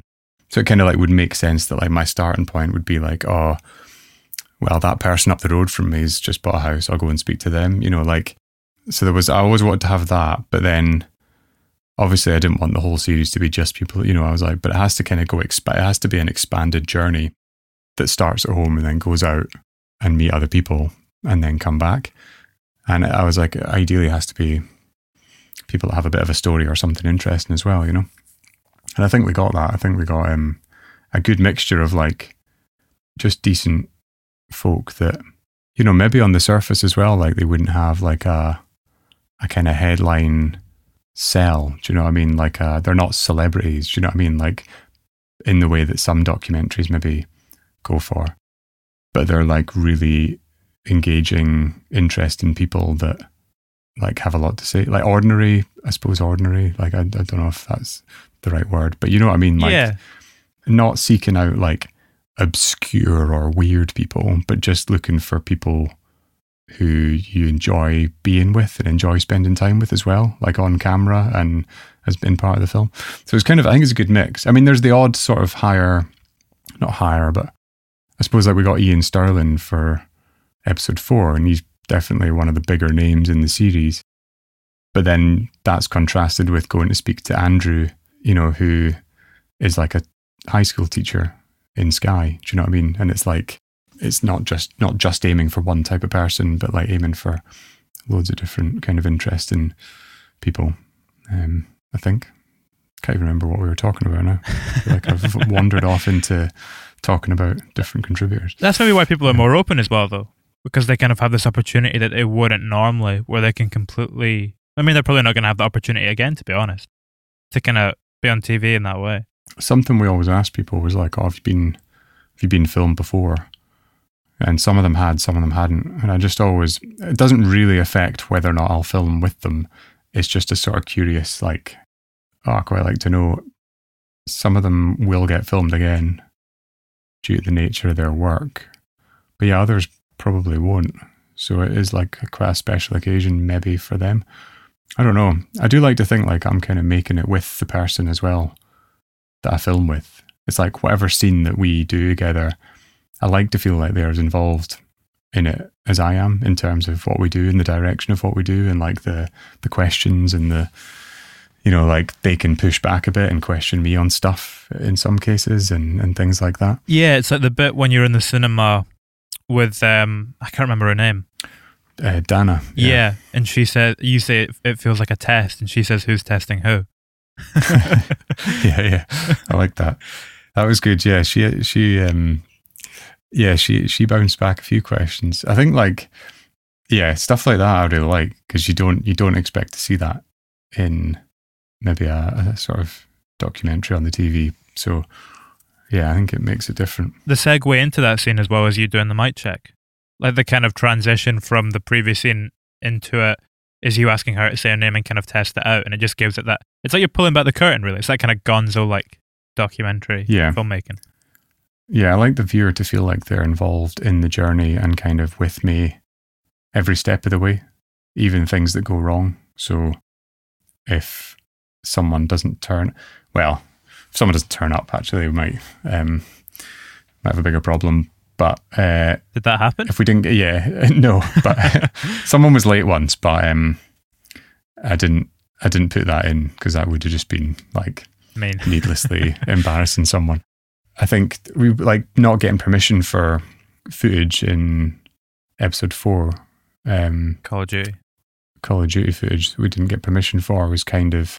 So it kind of like would make sense that like my starting point would be like, oh, well, that person up the road from me has just bought a house. I'll go and speak to them. You know, like so there was I always wanted to have that, but then obviously I didn't want the whole series to be just people. You know, I was like, but it has to kind of go exp- It has to be an expanded journey that starts at home and then goes out and meet other people and then come back. And I was like, ideally, it has to be people that have a bit of a story or something interesting as well. You know, and I think we got that. I think we got um, a good mixture of like just decent folk that you know maybe on the surface as well like they wouldn't have like a a kind of headline sell. Do you know what I mean? Like uh, they're not celebrities. Do you know what I mean? Like in the way that some documentaries maybe go for, but they're like really engaging, interesting people that like have a lot to say. Like ordinary, I suppose ordinary. Like I, I don't know if that's the right word, but you know what I mean? Like yeah. not seeking out like obscure or weird people, but just looking for people who you enjoy being with and enjoy spending time with as well, like on camera and has been part of the film. So it's kind of, I think it's a good mix. I mean, there's the odd sort of higher, not higher, but I suppose like we got Iain Stirling for episode four, and he's definitely one of the bigger names in the series. But then that's contrasted with going to speak to Andrew, you know, who is like a high school teacher in Skye. Do you know what I mean? And it's like it's not just not just aiming for one type of person, but like aiming for loads of different kind of interesting people. Um, I think can't even remember what we were talking about now. Like I've [LAUGHS] wandered off into talking about different contributors. That's maybe why people are more open as well, though, because they kind of have this opportunity that they wouldn't normally, where they can completely. I mean, they're probably not going to have the opportunity again, to be honest, to kind of be on TV in that way. Something we always ask people was like, "Oh, have you been, have you been filmed before?" And some of them had, some of them hadn't. And I just always, it doesn't really affect whether or not I'll film with them. It's just a sort of curious, like, oh, I quite like to know. Some of them will get filmed again due to the nature of their work. But yeah, others probably won't. So it is like a quite a special occasion maybe for them. I don't know. I do like to think like I'm kind of making it with the person as well that I film with. It's like whatever scene that we do together, I like to feel like they're as involved in it as I am in terms of what we do and the direction of what we do and like the the questions and the you know, like they can push back a bit and question me on stuff in some cases and, and things like that. Yeah, it's like the bit when you're in the cinema with um I can't remember her name. Uh, Dana. Yeah. and she said you say it, it feels like a test and she says who's testing who. [LAUGHS] yeah, yeah. I like that. That was good. Yeah, she she um yeah, she she bounced back a few questions. I think like yeah, stuff like that I really like because you don't you don't expect to see that in maybe a, a sort of documentary on the TV. So yeah, I think it makes it different. The segue into that scene as well as you doing the mic check, like the kind of transition from the previous scene into it is you asking her to say her name and kind of test it out, and it just gives it that. It's like you're pulling back the curtain, really. It's that kind of Gonzo like documentary Yeah. filmmaking. Yeah, I like the viewer to feel like they're involved in the journey and kind of with me every step of the way, even things that go wrong. So if someone doesn't turn, well, if someone doesn't turn up, actually, we might um, might have a bigger problem. But uh, Did that happen? if we didn't, get- yeah, [LAUGHS] no. But [LAUGHS] someone was late once, but um, I didn't. I didn't put that in because that would have just been like mean, [LAUGHS] needlessly embarrassing someone. I think we like not getting permission for footage in episode four, um, Call of Duty. Call of Duty footage we didn't get permission for was kind of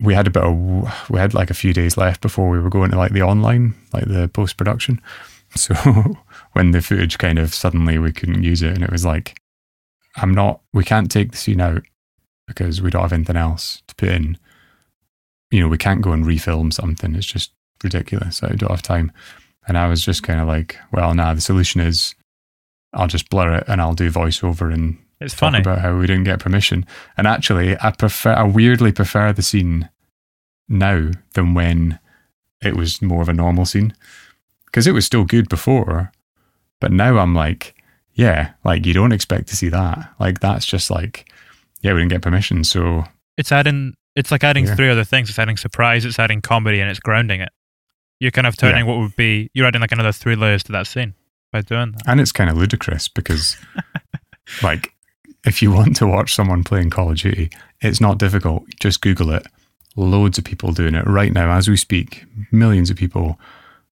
we had a bit of we had like a few days left before we were going to like the online like the post production. [LAUGHS] So when the footage kind of suddenly we couldn't use it and it was like I'm not we can't take the scene out because we don't have anything else to put in. You know, we can't go and refilm something. It's just ridiculous. I don't have time. And I was just kind of like, well, nah, the solution is I'll just blur it and I'll do voiceover and It's funny. about how we didn't get permission. And actually, I prefer, I weirdly prefer the scene now than when it was more of a normal scene because it was still good before. But now I'm like, yeah, like you don't expect to see that. Like that's just like, yeah, we didn't get permission. So It's adding. It's like adding Yeah. three other things. It's adding surprise. It's adding comedy, and it's grounding it. You're kind of turning what would be. You're adding like another three layers to that scene by doing that. And it's kind of ludicrous because, [LAUGHS] like, if you want to watch someone playing Call of Duty, it's not difficult. Just Google it. Loads of people doing it right now as we speak. Millions of people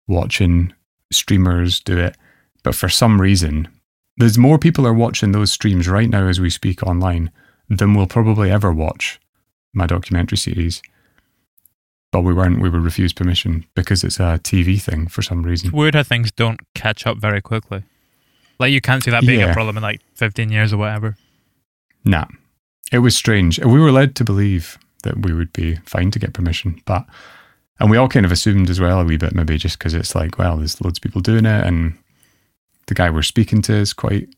watching streamers do it. But for some reason, there's more people are watching those streams right now as we speak online than will probably ever watch my documentary series. But we weren't, we were refused permission because it's a TV thing for some reason. It's weird how things don't catch up very quickly. Like you can't see that being a problem in like 15 years or whatever. Nah, it was strange. We were led to believe that we would be fine to get permission, but and we all kind of assumed as well a wee bit, maybe just because it's like, well, there's loads of people doing it, and the guy we're speaking to is quite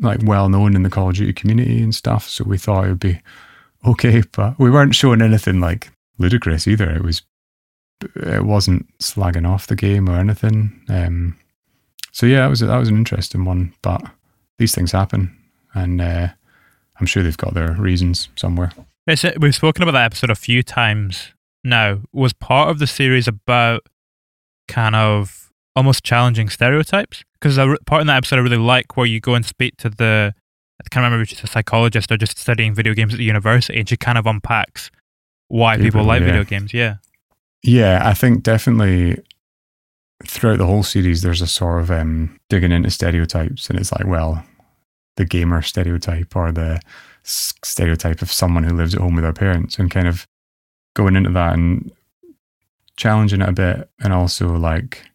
like well known in the Call of Duty community and stuff. So we thought it would be okay, but we weren't showing anything like ludicrous either. It was, it wasn't slagging off the game or anything. Um, so yeah, that was that was an interesting one, but these things happen, and. Uh, I'm sure they've got their reasons somewhere. It's, we've spoken about that episode a few times now. Was part of the series about kind of almost challenging stereotypes? Because part in that episode I really like where you go and speak to the, I can't remember if she's a psychologist or just studying video games at the university, and she kind of unpacks why people People, like yeah. video games. Yeah. Yeah, I think definitely throughout the whole series, there's a sort of um, digging into stereotypes, and it's like, well, the gamer stereotype or the stereotype of someone who lives at home with their parents, and kind of going into that and challenging it a bit, and also like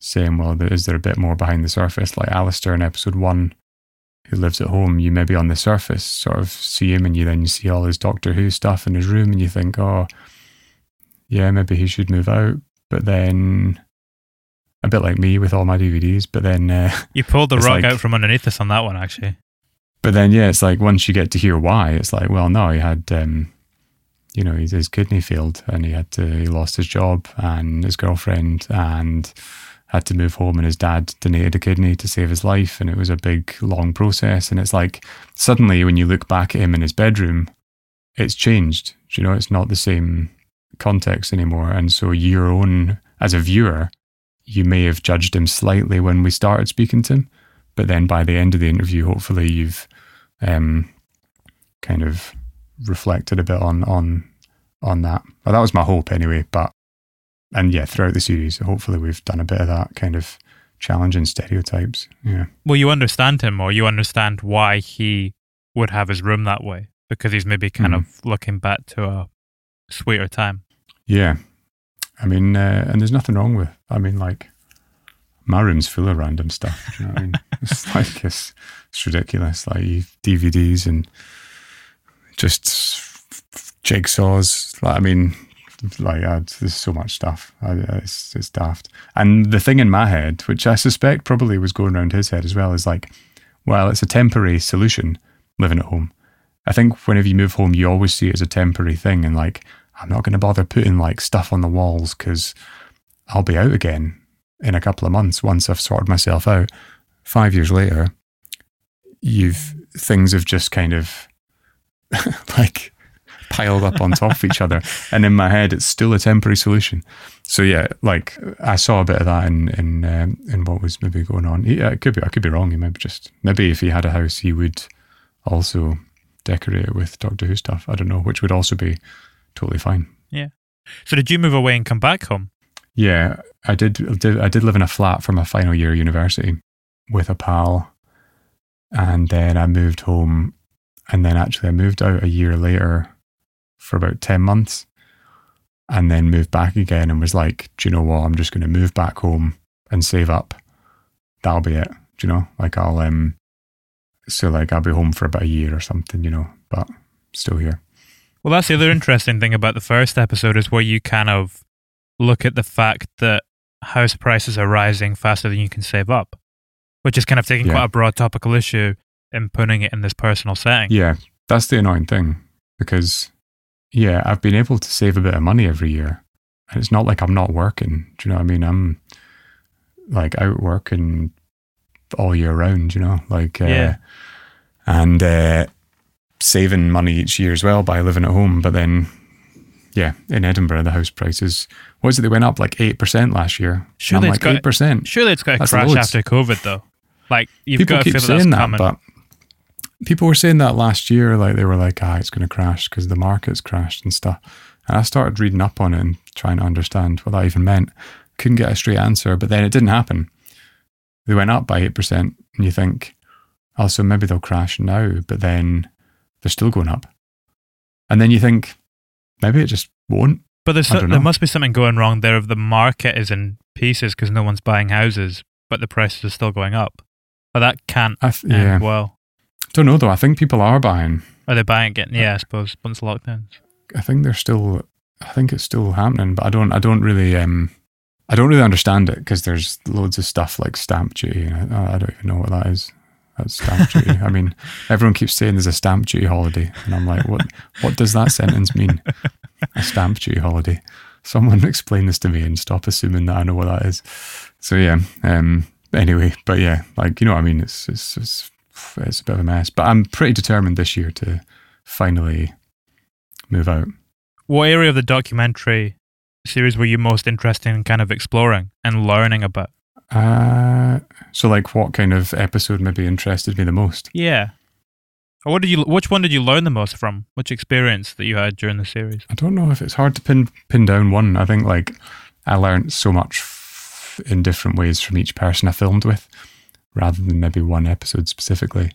saying, well, is there a bit more behind the surface? Like Alistair in episode one, who lives at home, you maybe on the surface sort of see him, and you then see all his Doctor Who stuff in his room, and you think, oh, yeah, maybe he should move out. But then, a bit like me with all my DVDs, but then, uh, You pulled the rug like- out from underneath us on that one, actually. but then, yeah, it's like once you get to hear why, it's like, well, no, he had, um, you know, his, his kidney failed, and he had to, he lost his job and his girlfriend, and had to move home, and his dad donated a kidney to save his life, and it was a big, long process. And it's like suddenly, when you look back at him in his bedroom, it's changed. You know, it's not the same context anymore, and so your own as a viewer, you may have judged him slightly when we started speaking to him, but then by the end of the interview, hopefully you've um, kind of reflected a bit on on on that. Well, that was my hope anyway. But and yeah, throughout the series, hopefully we've done a bit of that kind of challenging stereotypes. Yeah, Well, you understand him more. You understand why he would have his room that way because he's maybe kind Mhm. of looking back to a sweeter time. yeah. I mean, uh, and there's nothing wrong with. I mean, like my room's full of random stuff. You know what I mean? [LAUGHS] It's like it's, it's ridiculous. Like DVDs and just jigsaws. Like I mean, like uh, there's so much stuff. I- it's it's daft. And the thing in my head, which I suspect probably was going around his head as well, is like, well, it's a temporary solution living at home. I think whenever you move home, you always see it as a temporary thing, and like, I'm not going to bother putting like stuff on the walls because I'll be out again in a couple of months once I've sorted myself out. Five years later, you've things have just kind of [LAUGHS] like piled up on top of each other, and in my head, it's still a temporary solution. So yeah, like I saw a bit of that in in um, in what was maybe going on. Yeah, it could be. I could be wrong. He maybe just maybe if he had a house, he would also decorate it with Doctor Who stuff. I don't know, which would also be totally fine. Yeah. So did you move away and come back home? Yeah, I did, I did. I did live in a flat for my final year of university with a pal, and then I moved home, and then actually I moved out a year later for about ten months, and then moved back again and was like, do you know what? I'm just going to move back home and save up. That'll be it. Do you know? Like I'll um, so like I'll be home for about a year or something. You know, but still here. Well, that's the other interesting thing about the first episode is where you kind of look at the fact that house prices are rising faster than you can save up, which is kind of taking Yeah. quite a broad topical issue and putting it in this personal setting. Yeah, that's the annoying thing because, yeah, I've been able to save a bit of money every year. And it's not like I'm not working. Do you know what I mean? I'm like out working all year round, you know, like, uh, Yeah. and uh, saving money each year as well by living at home. But then, yeah, in Edinburgh, the house prices, what is it? They went up like 8% last year. Surely it's like got- 8%. Surely it's going to crash loads. after COVID, though. Like you've people got to keep feel saying that's that, coming. but people were saying that last year, like they were like, ah, it's going to crash because the market's crashed and stuff. And I started reading up on it and trying to understand what that even meant. Couldn't get a straight answer, but then it didn't happen. They went up by 8%, and you think, oh, so maybe they'll crash now, but then they're still going up. And then you think, maybe it just won't. But there's so, there must be something going wrong there. If the market is in pieces because no one's buying houses, but the prices are still going up. But that can't I th- yeah. well. Don't know though. I think people are buying. Are they buying it? Yeah, I suppose once lockdowns. I think they're still. I think it's still happening, but I don't. I don't really. Um, I don't really understand it because there's loads of stuff like stamp duty. I, I don't even know what that is. That's stamp duty. I mean, [LAUGHS] everyone keeps saying there's a stamp duty holiday, and I'm like, what? What does that sentence mean? A stamp duty holiday? Someone [LAUGHS] explain this to me and stop assuming that I know what that is. So yeah. Um. Anyway, but yeah, like you know, what I mean, it's it's it's, it's a bit of a mess. But I'm pretty determined this year to finally move out. What area of the documentary series were you most interested in kind of exploring and learning about? Uh, so like what kind of episode maybe interested me the most? Yeah. Or what did you? Which one did you learn the most from? Which experience that you had during the series? I don't know if it's hard to pin pin down one. I think like I learned so much in different ways from each person I filmed with, rather than maybe one episode specifically.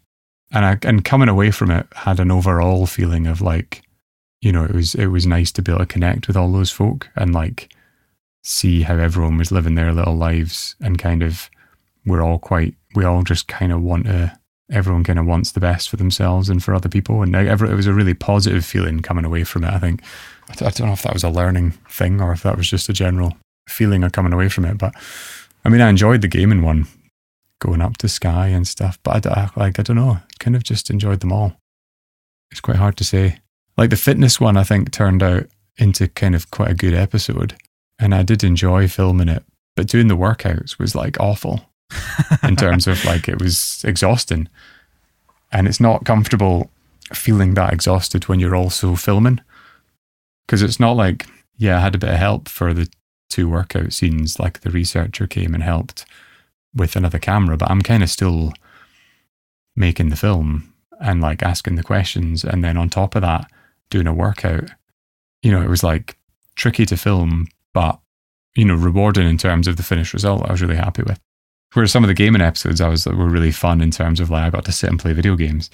And I and coming away from it had an overall feeling of like, you know, it was it was nice to be able to connect with all those folk and like see how everyone was living their little lives and kind of we're all quite we all just kind of want to everyone kind of wants the best for themselves and for other people. And every, it was a really positive feeling coming away from it i think. I don't know if that was a learning thing or if that was just a general feeling of coming away from it but i mean i enjoyed the gaming one going up to Skye and stuff but I, I like i don't know kind of just enjoyed them all. It's quite hard to say. Like the fitness one i think turned out into kind of quite a good episode and I did enjoy filming it, but doing the workouts was like awful in terms of like it was exhausting. And it's not comfortable feeling that exhausted when you're also filming. Because it's not like, yeah, I had a bit of help for the two workout scenes, like the researcher came and helped with another camera, but I'm kind of still making the film and like asking the questions. And then on top of that, doing a workout. You know, it was like tricky to film, but you know, rewarding in terms of the finished result. I was really happy with. Whereas some of the gaming episodes, I was were really fun in terms of like I got to sit and play video games.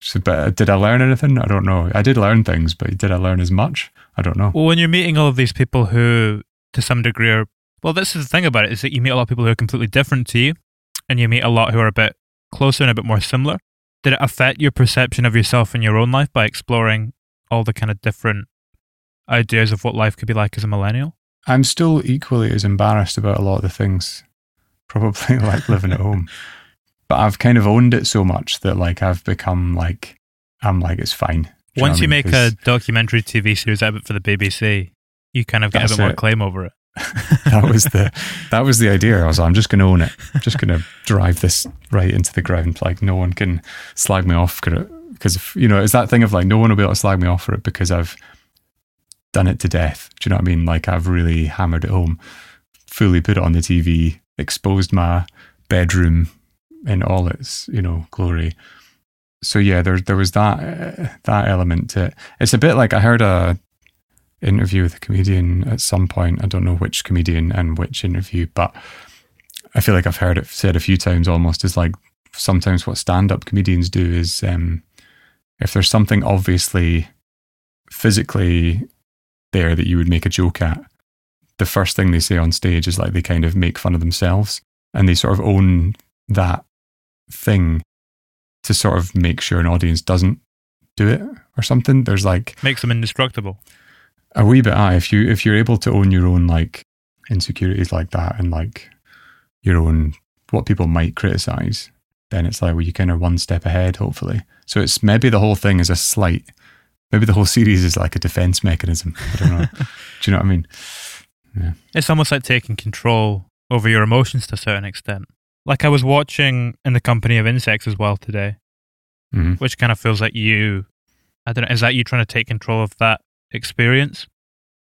So, but uh, did I learn anything? I don't know. I did learn things, but did I learn as much? I don't know. Well, when you're meeting all of these people who, to some degree, are well, this is the thing about it is that you meet a lot of people who are completely different to you, and you meet a lot who are a bit closer and a bit more similar. Did it affect your perception of yourself in your own life by exploring all the kind of different ideas of what life could be like as a millennial? I'm still equally as embarrassed about a lot of the things, probably [LAUGHS] like living at home. But I've kind of owned it so much that like I've become like I'm like it's fine. Once you mean? make a documentary TV series out of it for the BBC, you kind of get a bit more claim over it. [LAUGHS] that was the [LAUGHS] that was the idea. I was like, I'm just going to own it. I'm just going to drive this right into the ground. Like no one can slag me off because you know it's that thing of like no one will be able to slag me off for it because I've done it to death. Do you know what I mean? Like I've really hammered it home, fully put it on the TV, exposed my bedroom in all its you know glory. So yeah, there there was that uh, that element to it. It's a bit like I heard a interview with a comedian at some point. I don't know which comedian and which interview, but I feel like I've heard it said a few times almost. Is like sometimes what stand up comedians do is um, if there's something obviously physically there that you would make a joke at, the first thing they say on stage is like they kind of make fun of themselves and they sort of own that thing to sort of make sure an audience doesn't do it or something. There's like makes them indestructible. A wee bit. Ah, if you if you're able to own your own like insecurities like that and like your own what people might criticize, then it's like well you kind of one step ahead hopefully. So it's maybe the whole thing is a slight Maybe the whole series is like a defense mechanism. I don't know. [LAUGHS] Do you know what I mean? Yeah. It's almost like taking control over your emotions to a certain extent. Like I was watching In the Company of Insects as well today, mm-hmm. which kind of feels like you, I don't know, is that you trying to take control of that experience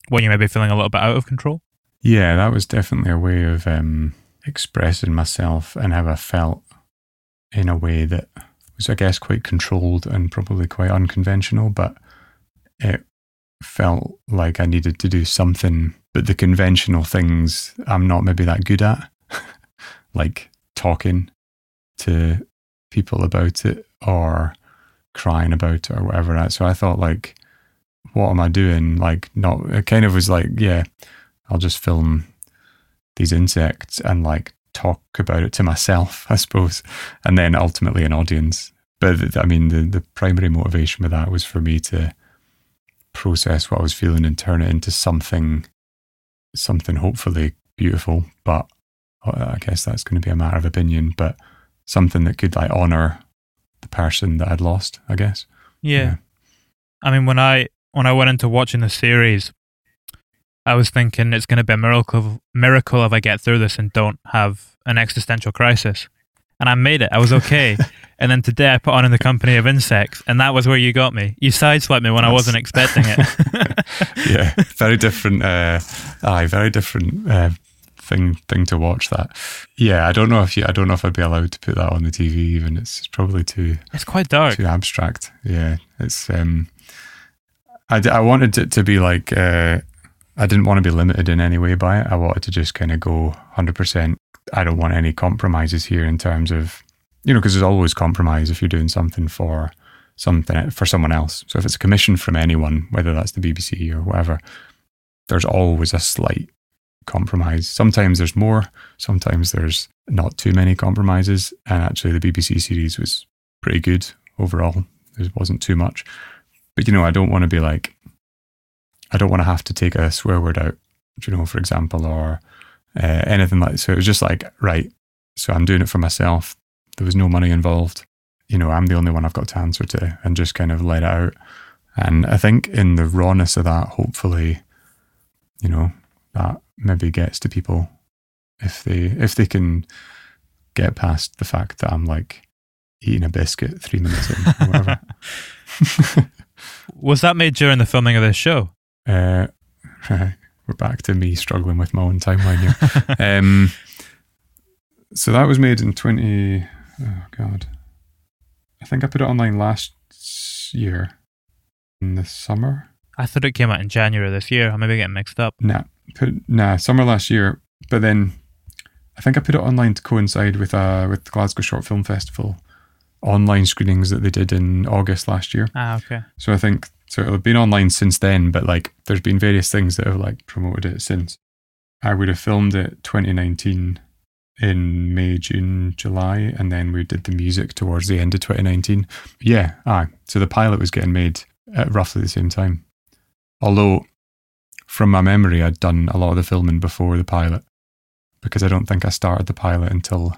when you may be feeling a little bit out of control? Yeah, that was definitely a way of um, expressing myself and how I felt in a way that was, I guess, quite controlled and probably quite unconventional, but it felt like I needed to do something, but the conventional things I'm not maybe that good at, [LAUGHS] like talking to people about it or crying about it or whatever. So I thought, like, what am I doing? Like, not, it kind of was like, yeah, I'll just film these insects and like talk about it to myself, [LAUGHS] I suppose, and then ultimately an audience. But I mean, the, the primary motivation with that was for me to process what I was feeling and turn it into something, something hopefully beautiful. But uh, I guess that's going to be a matter of opinion. But something that could like honor the person that I'd lost. I guess. Yeah. yeah. I mean, when I when I went into watching the series, I was thinking it's going to be a miracle miracle if I get through this and don't have an existential crisis and I made it. I was okay. [LAUGHS] and then today I put on in the company of insects, and that was where you got me. You sideswiped me when That's... I wasn't expecting it. [LAUGHS] yeah, very different. Uh, aye, very different uh, thing thing to watch. That. Yeah, I don't know if you. I don't know if I'd be allowed to put that on the TV. Even it's probably too. It's quite dark. Too abstract. Yeah, it's. um I, I wanted it to be like. Uh, I didn't want to be limited in any way by it. I wanted to just kind of go 100%. I don't want any compromises here in terms of, you know, because there's always compromise if you're doing something for something for someone else. So if it's a commission from anyone, whether that's the BBC or whatever, there's always a slight compromise. Sometimes there's more, sometimes there's not too many compromises. And actually, the BBC series was pretty good overall. There wasn't too much. But, you know, I don't want to be like, I don't want to have to take a swear word out, you know, for example, or uh, anything like that. So it was just like, right, so I'm doing it for myself. There was no money involved. You know, I'm the only one I've got to answer to and just kind of let it out. And I think in the rawness of that, hopefully, you know, that maybe gets to people if they if they can get past the fact that I'm like eating a biscuit three minutes in or whatever. [LAUGHS] [LAUGHS] Was that made during the filming of this show? Uh, [LAUGHS] we're back to me struggling with my own timeline here. [LAUGHS] um, so that was made in 20. Oh, God. I think I put it online last year in the summer. I thought it came out in January this year. I maybe getting mixed up. Nah, put, nah, summer last year. But then I think I put it online to coincide with uh with the Glasgow Short Film Festival online screenings that they did in August last year. Ah, okay. So I think so it'll have been online since then, but like there's been various things that have like promoted it since. I would have filmed it 2019 in May, June, July, and then we did the music towards the end of 2019. Yeah, ah, so the pilot was getting made at roughly the same time. Although, from my memory, I'd done a lot of the filming before the pilot because I don't think I started the pilot until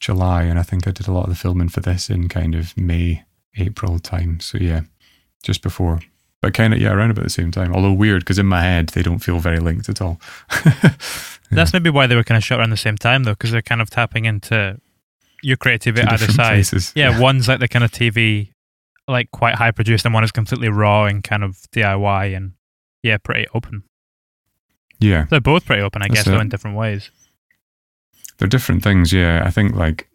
July, and I think I did a lot of the filming for this in kind of May, April time. So yeah, just before, but kind of yeah, around about the same time. Although weird because in my head they don't feel very linked at all. [LAUGHS] That's maybe why they were kind of shot around the same time though, because they're kind of tapping into your creativity either side. places. Yeah, one's like the kind of TV, like quite high produced, and one is completely raw and kind of DIY and yeah, pretty open. yeah, They're both pretty open, I That's guess, though in different ways. they're different things. Yeah, I think like.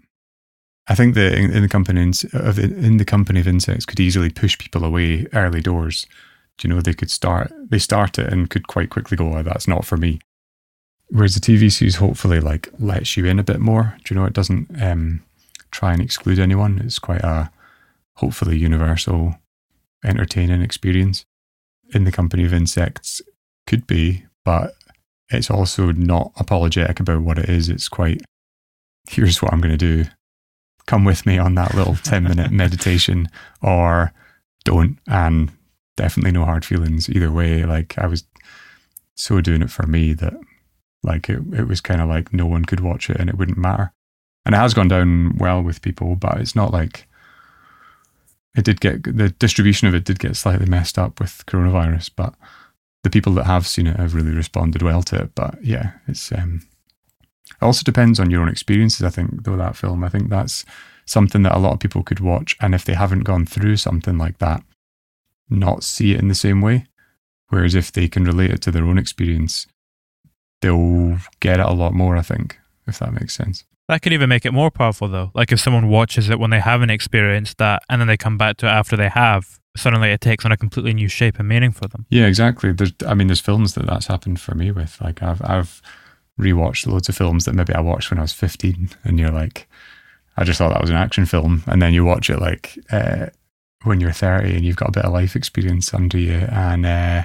I think that in, in the company of in the company of insects could easily push people away early doors. Do you know they could start they start it and could quite quickly go, oh, that's not for me. Whereas the TV series hopefully like lets you in a bit more. Do you know it doesn't um, try and exclude anyone. It's quite a hopefully universal, entertaining experience. In the company of insects could be, but it's also not apologetic about what it is. It's quite here's what I'm going to do. Come with me on that little 10 minute [LAUGHS] meditation or don't. And definitely no hard feelings either way. Like I was so doing it for me that like it, it was kind of like no one could watch it and it wouldn't matter. And it has gone down well with people, but it's not like it did get the distribution of it did get slightly messed up with coronavirus, but the people that have seen it have really responded well to it. But yeah, it's um it also depends on your own experiences, I think, though, that film. I think that's something that a lot of people could watch. And if they haven't gone through something like that, not see it in the same way. Whereas if they can relate it to their own experience, they'll get it a lot more, I think, if that makes sense. That could even make it more powerful, though. Like if someone watches it when they haven't experienced that, and then they come back to it after they have, suddenly it takes on a completely new shape and meaning for them. Yeah, exactly. There's, I mean, there's films that that's happened for me with. Like, I've, I've rewatched loads of films that maybe I watched when I was 15, and you're like, I just thought that was an action film, and then you watch it like uh, when you're 30 and you've got a bit of life experience under you, and uh,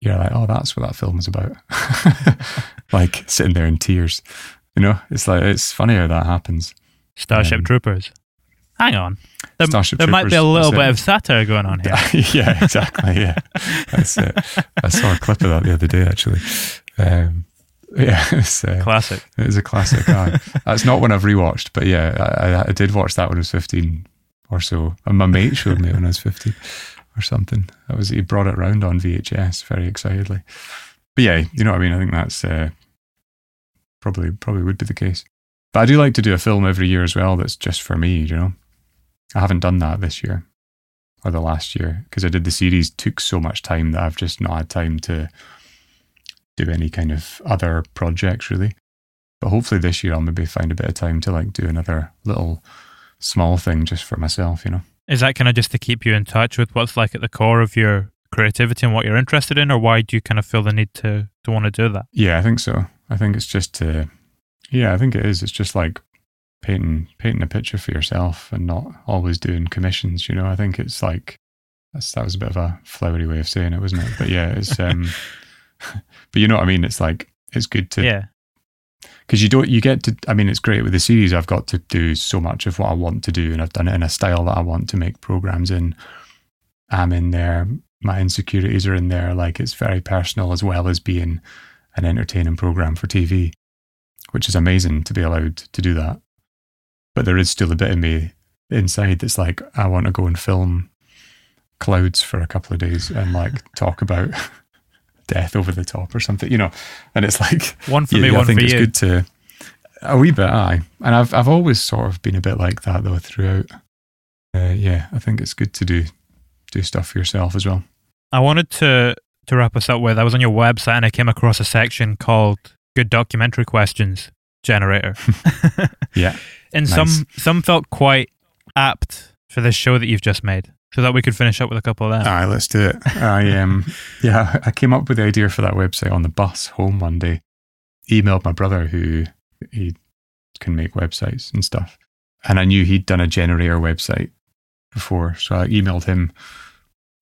you're like, oh, that's what that film is about. [LAUGHS] like sitting there in tears. You know, it's like it's funny how that happens. Starship Um, Troopers. Hang on. There, Starship there might be a little bit it. of satire going on here. [LAUGHS] yeah, exactly. Yeah, [LAUGHS] that's it. I saw a clip of that the other day, actually. Um, yeah, [LAUGHS] it's, uh, Classic. it is a classic. aye. [LAUGHS] That's not one I've rewatched, but yeah, I, I, I did watch that when I was fifteen or so. And my mate showed me when I was fifteen or something. That was he brought it round on VHS very excitedly. But yeah, you know what I mean. I think that's uh, probably probably would be the case. But I do like to do a film every year as well. That's just for me. You know, I haven't done that this year or the last year because I did the series. Took so much time that I've just not had time to do any kind of other projects really. But hopefully this year I'll maybe find a bit of time to like do another little small thing just for myself, you know. Is that kind of just to keep you in touch with what's like at the core of your creativity and what you're interested in, or why do you kind of feel the need to to want to do that? Yeah, I think so. I think it's just to, yeah, I think it is. It's just like painting painting a picture for yourself and not always doing commissions. You know, I think it's like that's, that was a bit of a flowery way of saying it, wasn't it? But yeah, it's um, [LAUGHS] [LAUGHS] but you know what I mean. It's like it's good to Yeah, because you don't you get to i mean it's great with the series. I've got to do so much of what i want to do and i've done it in a style that i want to make programs in. I'm in there my insecurities are in there like it's very personal as well as being an entertaining program for tv which is amazing to be allowed to do that. But there is still a bit of me inside that's like i want to go and film clouds for a couple of days and like talk about death over the top or something you know and it's like one for yeah, me, yeah, one I think for it's you. good to a wee bit, aye. And I've I've always sort of been a bit like that though throughout. Uh, yeah, I think it's good to do do stuff for yourself as well. I wanted to to wrap us up with. I was on your website and I came across a section called "Good Documentary Questions Generator." [LAUGHS] Yeah, [LAUGHS] and Nice. some some felt quite apt for this show that you've just made, so that we could finish up with a couple of them. aye, let's do it. I um, [LAUGHS] yeah, I came up with the idea for that website on the bus home one day. Emailed my brother who he can make websites and stuff, and I knew he'd done a generator website before, so I emailed him.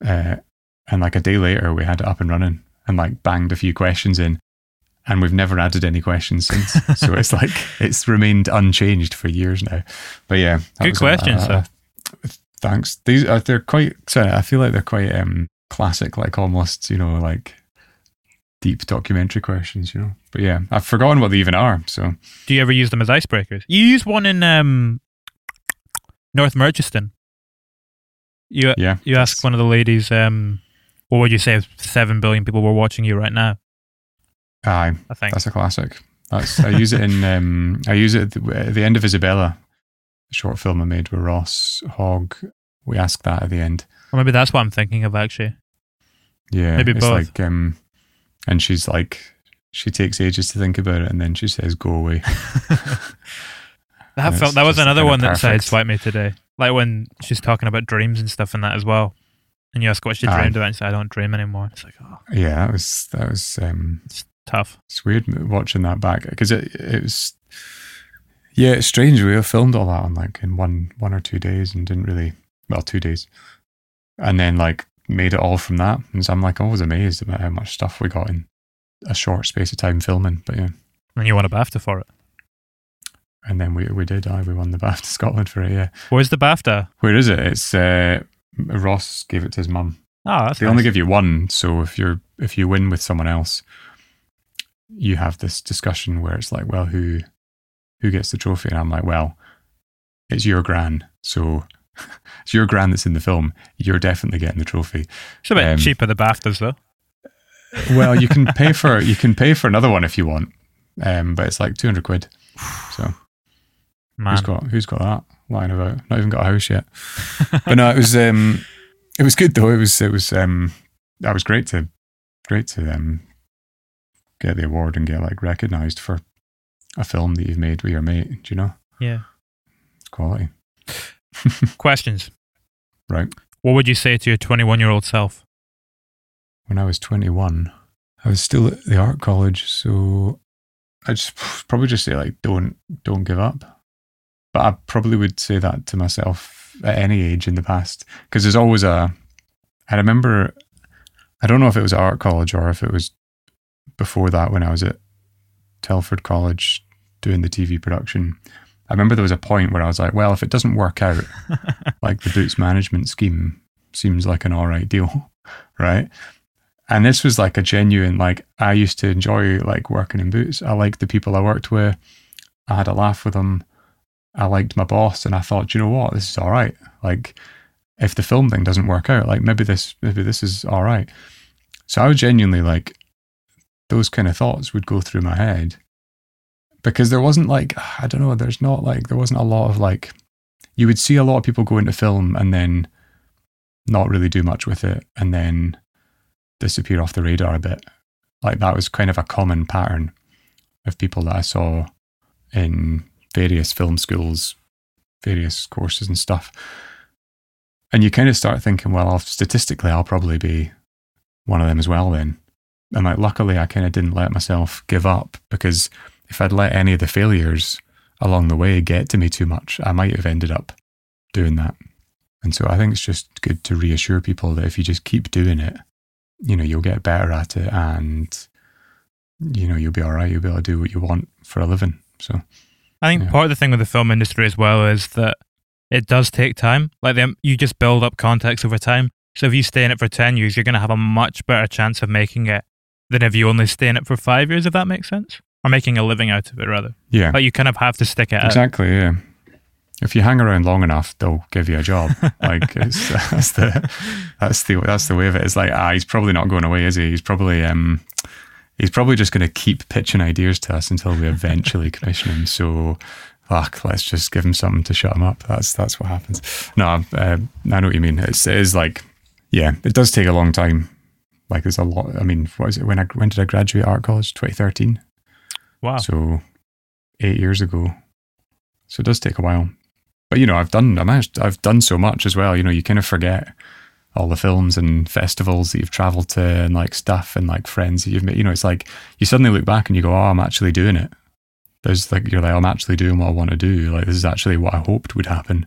Uh, and like a day later, we had it up and running, and like banged a few questions in, and we've never added any questions since. [LAUGHS] so it's like it's remained unchanged for years now. But yeah, Good question. a- questions, a- a- thanks. These are they're quite. Sorry, I feel like they're quite um classic, like almost you know like deep documentary questions. You know, but yeah, I've forgotten what they even are. So Do you ever use them as icebreakers? You use one in um, North Merchiston. You yeah, you asked one of the ladies, um, what would you say if seven billion people were watching you right now? Aye, I think. That's a classic. That's I use it in [LAUGHS] um, I use it at the, at the end of Isabella, short film I made with Ross Hogg. We ask that at the end. or maybe that's what I'm thinking of actually. Yeah, Maybe it's both. like um, and she's like she takes ages to think about it, and then she says, "Go away." [LAUGHS] That felt that was another one that sideswiped me today. Like when she's talking about dreams and stuff and that as well. And you ask what she Aye. dreamed about and she said, I don't dream anymore. It's like, oh, yeah, that was that was um, it's tough. it's weird watching that back because it it was yeah, it's strange. We have filmed all that on like in one one or two days and didn't really well two days, and then like made it all from that. And so I'm like always amazed about how much stuff we got in a short space of time filming. But yeah, And you won a BAFTA for it. and then we we did. I we won the [LAUGHS] BAFTA Scotland for it. Yeah, Where's the BAFTA? where is it? It's uh, Ross gave it to his mum. Oh, that's they nice. only give you one so if you're if you win with someone else you have this discussion where it's like well who who gets the trophy? And i'm like well it's your gran. So [LAUGHS] it's your gran that's in the film. You're definitely getting the trophy. It's a bit um, cheaper, the BAFTAs, though. well. you can pay for [LAUGHS] you can pay for another one if you want. Um but it's like 200 quid. So Man. who's got who's got that lying about? Not even got a house yet. [LAUGHS] But no it was um it was good though. It was it was um that was great to great to um get the award and get like recognized for a film that you've made with your mate do you know yeah. quality [LAUGHS] Questions. right What would you say to your 21 year old self? when i was 21 i was still at the art college so i just [LAUGHS] probably just say like don't don't give up but i probably would say that to myself at any age in the past because there's always a i remember i don't know if it was art college or if it was before that when i was at telford college doing the tv production. I remember there was a point where i was like well if it doesn't work out [LAUGHS] like the boots management scheme seems like an all right deal [LAUGHS] right? And this was like a genuine like i used to enjoy like working in boots. I liked the people i worked with. I had a laugh with them. I liked my boss and i thought you know what? This is all right like if the film thing doesn't work out like maybe this maybe this is all right so i was genuinely like those kind of thoughts would go through my head because there wasn't like i don't know there's not like there wasn't a lot of like you would see a lot of people go into film and then not really do much with it and then disappear off the radar a bit. Like that was kind of a common pattern of people that I saw in various film schools, various courses and stuff. And you kind of start thinking, well, statistically, I'll probably be one of them as well. Then, and like luckily, I kind of didn't let myself give up because if I'd let any of the failures along the way get to me too much, I might have ended up doing that. And so I think it's just good to reassure people that if you just keep doing it, you know, you'll get better at it and, you know, you'll be all right. You'll be able to do what you want for a living. So I think Yeah. part of the thing with the film industry as well is that it does take time. Like them, you just build up context over time. So if you stay in it for ten years, you're going to have a much better chance of making it than if you only stay in it for five years. If that makes sense, or making a living out of it rather. yeah, Like you kind of have to stick it out. exactly. Yeah. If you hang around long enough, they'll give you a job. [LAUGHS] like it's, [LAUGHS] that's the that's the that's the way of it. It's like ah, he's probably not going away, is he? He's probably um he's probably just going to keep pitching ideas to us until we eventually [LAUGHS] commission him. So, fuck, let's just give him something to shut him up. That's that's what happens. No, uh, I know what you mean. It's it is like, yeah, it does take a long time. Like there's a lot. I mean, what is it? When I when did I graduate art college? 2013. Wow. So eight years ago. So it does take a while. But you know, I've done I managed I've done so much as well. You know, you kind of forget all the films and festivals that you've traveled to and like stuff and like friends that you've met. You know, it's like you suddenly look back and you go, Oh, I'm actually doing it. There's like you're like, oh, I'm actually doing what I want to do. Like this is actually what I hoped would happen.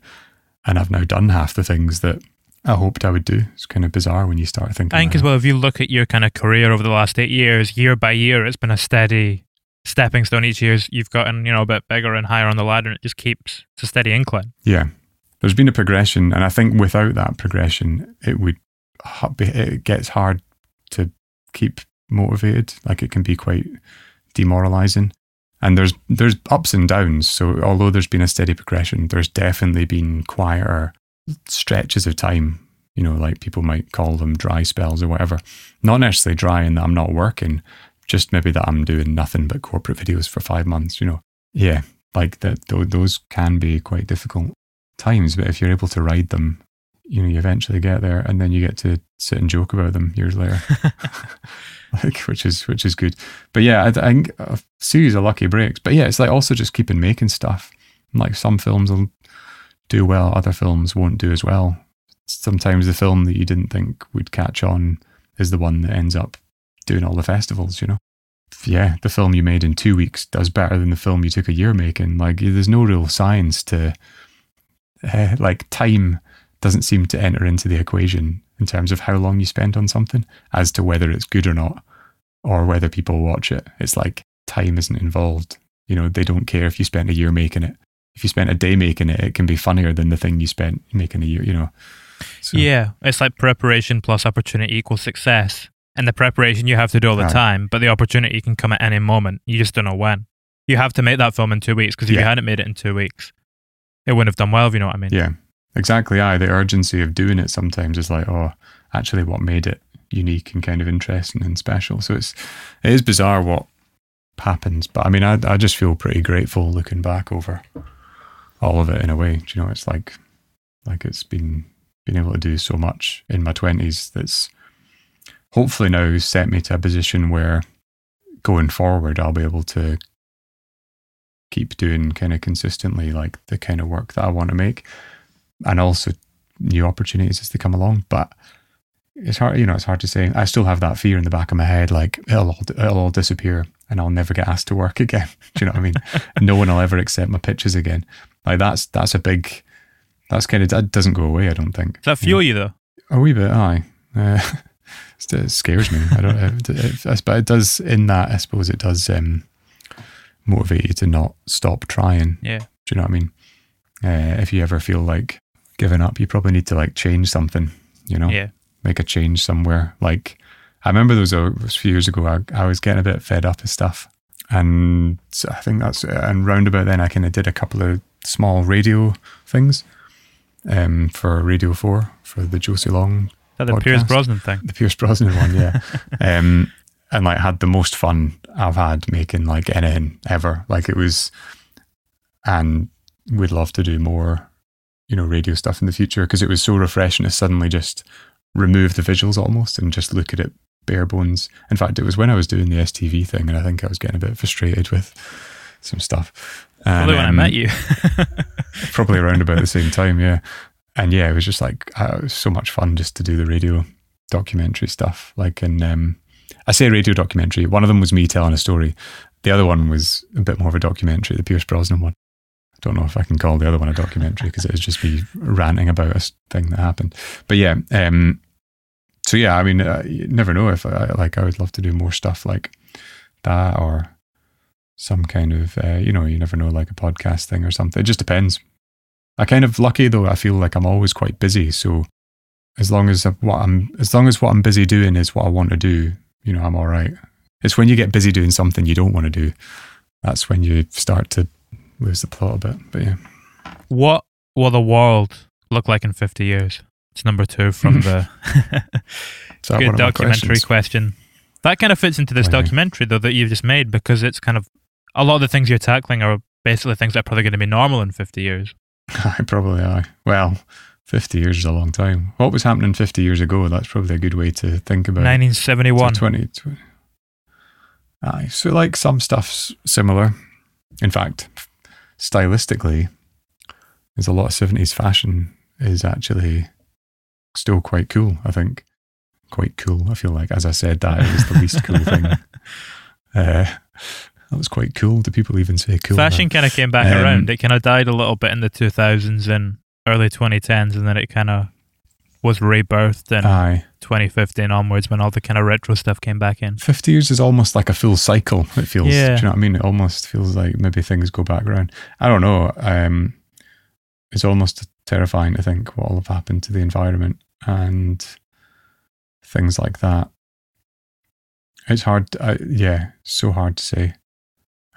And I've now done half the things that I hoped I would do. It's kind of bizarre when you start thinking. I think as well, if you look at your kind of career over the last eight years, year by year, it's been a steady stepping stone. Each year, you've gotten you know a bit bigger and higher on the ladder, and it just keeps it's a steady incline. Yeah. There's been a progression, and I think without that progression, it would it gets hard to keep motivated. Like it can be quite demoralizing. And there's there's ups and downs. So although there's been a steady progression, there's definitely been quieter stretches of time. You know, like people might call them dry spells or whatever. Not necessarily dry in that I'm not working, just maybe that I'm doing nothing but corporate videos for five months. You know, yeah, like that. tho- Those can be quite difficult times, but if you're able to ride them, you know, you eventually get there, and then you get to sit and joke about them years later, [LAUGHS] [LAUGHS] like which is which is good. But yeah, I, I think a series of lucky breaks. But yeah, it's like also just keeping making stuff. Like some films will do well, other films won't do as well. Sometimes the film that you didn't think would catch on is the one that ends up doing all the festivals. You know yeah, the film you made in two weeks does better than the film you took a year making. Like, there's no real science to, uh, like, time doesn't seem to enter into the equation in terms of how long you spend on something as to whether it's good or not, or whether people watch it. It's like time isn't involved. You know, they don't care if you spent a year making it. If you spent a day making it, it can be funnier than the thing you spent making a year, you know. So, Yeah, it's like preparation plus opportunity equals success. And the preparation you have to do all the Right. time, but the opportunity can come at any moment. You just don't know when. You have to make that film in two weeks because if you hadn't made it in two weeks, it wouldn't have done well. If you know what I mean? Yeah, exactly. I the urgency of doing it sometimes is like, oh, actually, what made it unique and kind of interesting and special. So it's it is bizarre what happens, but I mean, I I just feel pretty grateful looking back over all of it in a way. Do you know, it's like like it's been been able to do so much in my twenties that's hopefully now set me to a position where going forward I'll be able to keep doing kind of consistently like the kind of work that I want to make and also new opportunities as they come along. But it's hard, you know, it's hard to say. I still have that fear in the back of my head, like it'll all, it'll all disappear and I'll never get asked to work [LAUGHS] again. Do you know what I mean? [LAUGHS] no one will ever accept my pitches again. Like that's that's a big. That's kind of that doesn't go away. I don't think. Does that fuel you though? A wee bit, aye. [LAUGHS] Uh, it scares me. I don't. It, it, it, but it does. In that, I suppose it does um, motivate you to not stop trying. Yeah. Do you know what I mean? Uh, if you ever feel like giving up, you probably need to like change something. You know, Yeah. make a change somewhere. Like I remember there was a, a few years ago. I, I was getting a bit fed up of stuff, and I think that's and round about then I kind of did a couple of small radio things um, for Radio Four for the Josie Long that the Pierce. Brosnan thing? the Pierce Brosnan one, yeah. [LAUGHS] um, and like had the most fun I've had making like anything ever. Like it was, and we'd love to do more, you know, radio stuff in the future because it was so refreshing to suddenly just remove the visuals almost and just look at it bare bones. In fact, it was when I was doing the STV thing, and I think I was getting a bit frustrated with some stuff. And, Probably when I um, met you. [LAUGHS] probably around about the same time, yeah. And yeah, it was just like uh, it was so much fun just to do the radio documentary stuff. Like and um, I say radio documentary. One of them was me telling a story. The other one was a bit more of a documentary, the Pierce Brosnan one. I don't know if I can call the other one a documentary because it was just me ranting about a thing that happened. But yeah, um, so yeah, I mean, uh, you never know if I like. I would love to do more stuff like that or some kind of, uh, you know, you never know, like a podcast thing or something. It just depends. I kind of lucky though. I feel like I'm always quite busy, so as long as what I'm, as long as what I'm busy doing is what I want to do, you know, I'm all right. It's when you get busy doing something you don't want to do, that's when you start to lose the plot a bit. But yeah, What will the world look like in 50 years? It's number two from the [LAUGHS] [LAUGHS] good one of my documentary question. That kind of fits into this Oh, yeah. documentary, though, that you've just made because it's kind of a lot of the things you're tackling are basically things that are probably going to be normal in 50 years. [LAUGHS] I probably are. Well, 50 years is a long time. What was happening 50 years ago? That's probably a good way to think about it. 1971. So 20, 20. Aye, so like some stuff's similar. In fact, stylistically, there's a lot of 70s fashion is actually still quite cool, I think. Quite cool. I feel like, as I said, that is the least cool thing. [LAUGHS] Uh, that was quite cool. Do people even say cool? Fashion kind of came back Um, around. It kind of died a little bit in the 2000s and early 2010s, and then it kind of was rebirthed in Aye. 2015 onwards when all the kind of retro stuff came back in. 50 years is almost like a full cycle. It feels, Yeah. do you know what I mean? It almost feels like maybe things go back around. I don't know. Um, it's almost terrifying to think what will have happened to the environment and things like that. It's hard. I, yeah, so hard to say.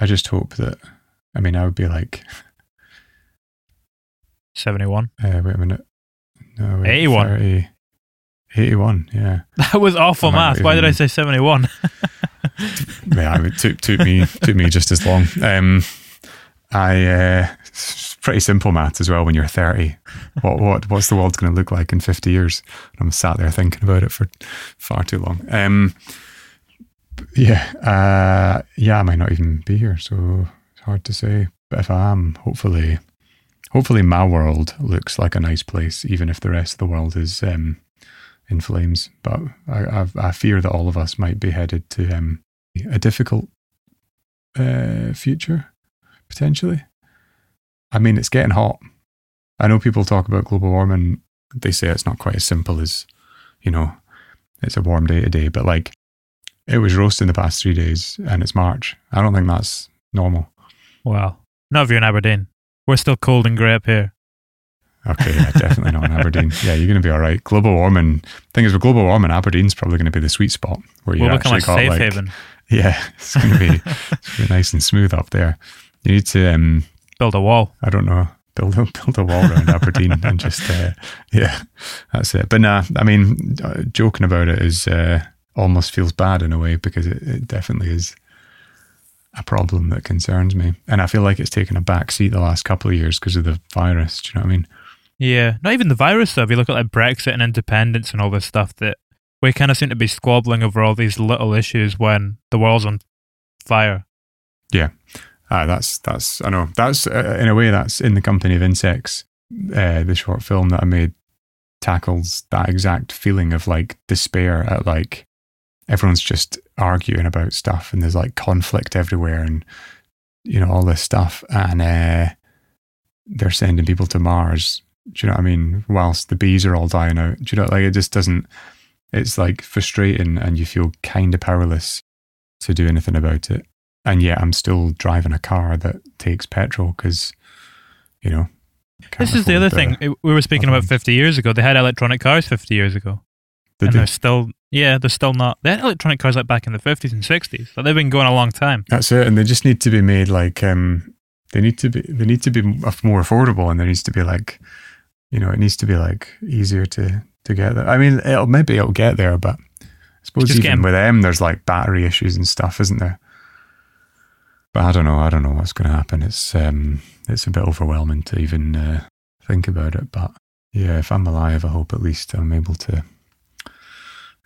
I just hope that, I mean, I would be like, [LAUGHS] 71. uh, wait a minute. No, wait, 81. 30, 81, yeah. [LAUGHS] That was awful math. Why did I say 71? [LAUGHS] yeah, it took took me took me just as long. Um, I uh, it's pretty simple math as well. When you're 30, what what what's the world going to look like in 50 years? I'm sat there thinking about it for far too long. Um, yeah, uh, yeah, I might not even be here, so it's hard to say. But if I am, hopefully, hopefully my world looks like a nice place, even if the rest of the world is um, in flames. But I, I, I fear that all of us might be headed to um, a difficult uh, future, potentially. I mean, it's getting hot. I know people talk about global warming. They say it's not quite as simple as, you know, it's a warm day today, but like it was roasting the past three days and it's March. I don't think that's normal. Wow. Not if you're in Aberdeen. We're still cold and grey up here. Okay, yeah, definitely not in Aberdeen. [LAUGHS] Yeah, you're going to be all right. Global warming. Thing is, with global warming, Aberdeen's probably going to be the sweet spot where you We'll actually got like, haven. yeah, [LAUGHS] it's going to be, [LAUGHS] it's nice and smooth up there. You need to, um, Build a wall. I don't know, build a, build a wall around Aberdeen and just, uh, yeah, that's it. But nah, I mean, uh, joking about it is uh, almost feels bad in a way because it, it definitely is a problem that concerns me. And I feel like it's taken a back seat the last couple of years because of the virus. Do you know what I mean? Yeah. Not even the virus stuff. You look at like Brexit and independence and all this stuff that we kind of seem to be squabbling over all these little issues when the world's on fire. Yeah. Ah, that's that's I know that's uh, in a way that's in the company of insects. Uh, the short film that I made tackles that exact feeling of like despair at like everyone's just arguing about stuff and there's like conflict everywhere and you know all this stuff and uh, they're sending people to Mars. Do you know what I mean? Whilst the bees are all dying out. Do you know like it just doesn't. It's like frustrating and you feel kind of powerless to do anything about it and yet I'm still driving a car that takes petrol because, you know. This is the other thing. We were speaking about 50 years ago. They had electronic cars 50 years ago. Did and they? they're still, yeah, they're still not. They had electronic cars like back in the 50s and 60s. So they've been going a long time. That's it, and they just need to be made like um, they need to be they need to be more affordable, and there needs to be like, you know, it needs to be like easier to to get there. I mean, it'll maybe it'll get there, but I suppose just even getting- with them, there's like battery issues and stuff, isn't there? But I don't know. I don't know what's going to happen. It's um, it's a bit overwhelming to even uh, think about it. But yeah, if I'm alive, I hope at least I'm able to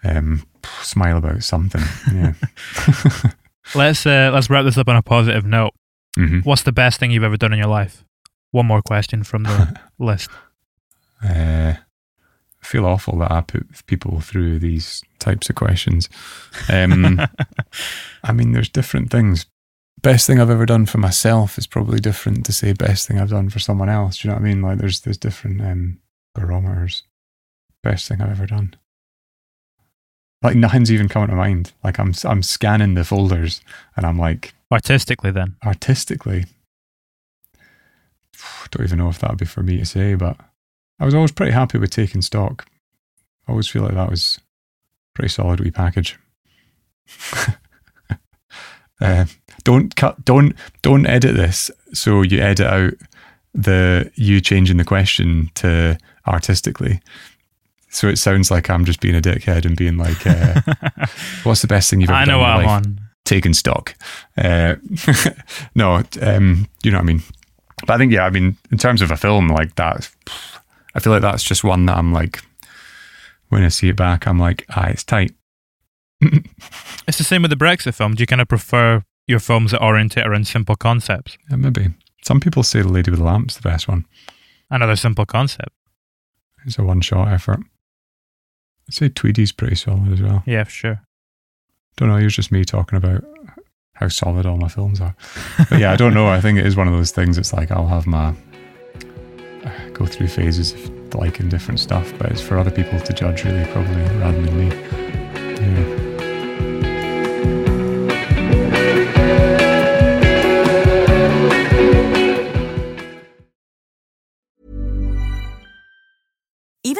um, smile about something. Yeah. [LAUGHS] Let's uh, let's wrap this up on a positive note. hmm What's the best thing you've ever done in your life? One more question from the [LAUGHS] list. Uh, I feel awful that I put people through these types of questions. Um, [LAUGHS] I mean, there's different things. Best thing I've ever done for myself is probably different to say best thing I've done for someone else. Do you know what I mean? Like there's there's different um, barometers. Best thing I've ever done. Like nothing's even coming to mind. Like I'm I'm scanning the folders and I'm like Artistically, then. artistically. [SIGHS] Don't even know if that would be for me to say, but I was always pretty happy with taking stock. I always feel like that was pretty solid wee package. uh, [LAUGHS] don't cut. Don't don't edit this. So you edit out the you changing the question to artistically. So it sounds like I'm just being a dickhead and being like, uh, [LAUGHS] "What's the best thing you've ever I done?" know in your I'm life? taking stock. Uh, [LAUGHS] no, um, you know what I mean. But I think yeah, I mean, in terms of a film like that, I feel like that's just one that I'm like, when I see it back, I'm like, ah, it's tight. [LAUGHS] It's the same with the Brexit film. Do you kind of prefer your films that orientate around simple concepts? Yeah, maybe some people say the Lady with the Lamp's the best one. Another simple concept. It's a one shot effort. I'd say Tweedy's pretty solid as well. Yeah, for sure. Don't know. Was just me talking about how solid all my films are. But yeah, I don't know. I think it is one of those things. It's like I'll have my uh, go through phases of liking different stuff, but it's for other people to judge, really, probably rather than me. Yeah.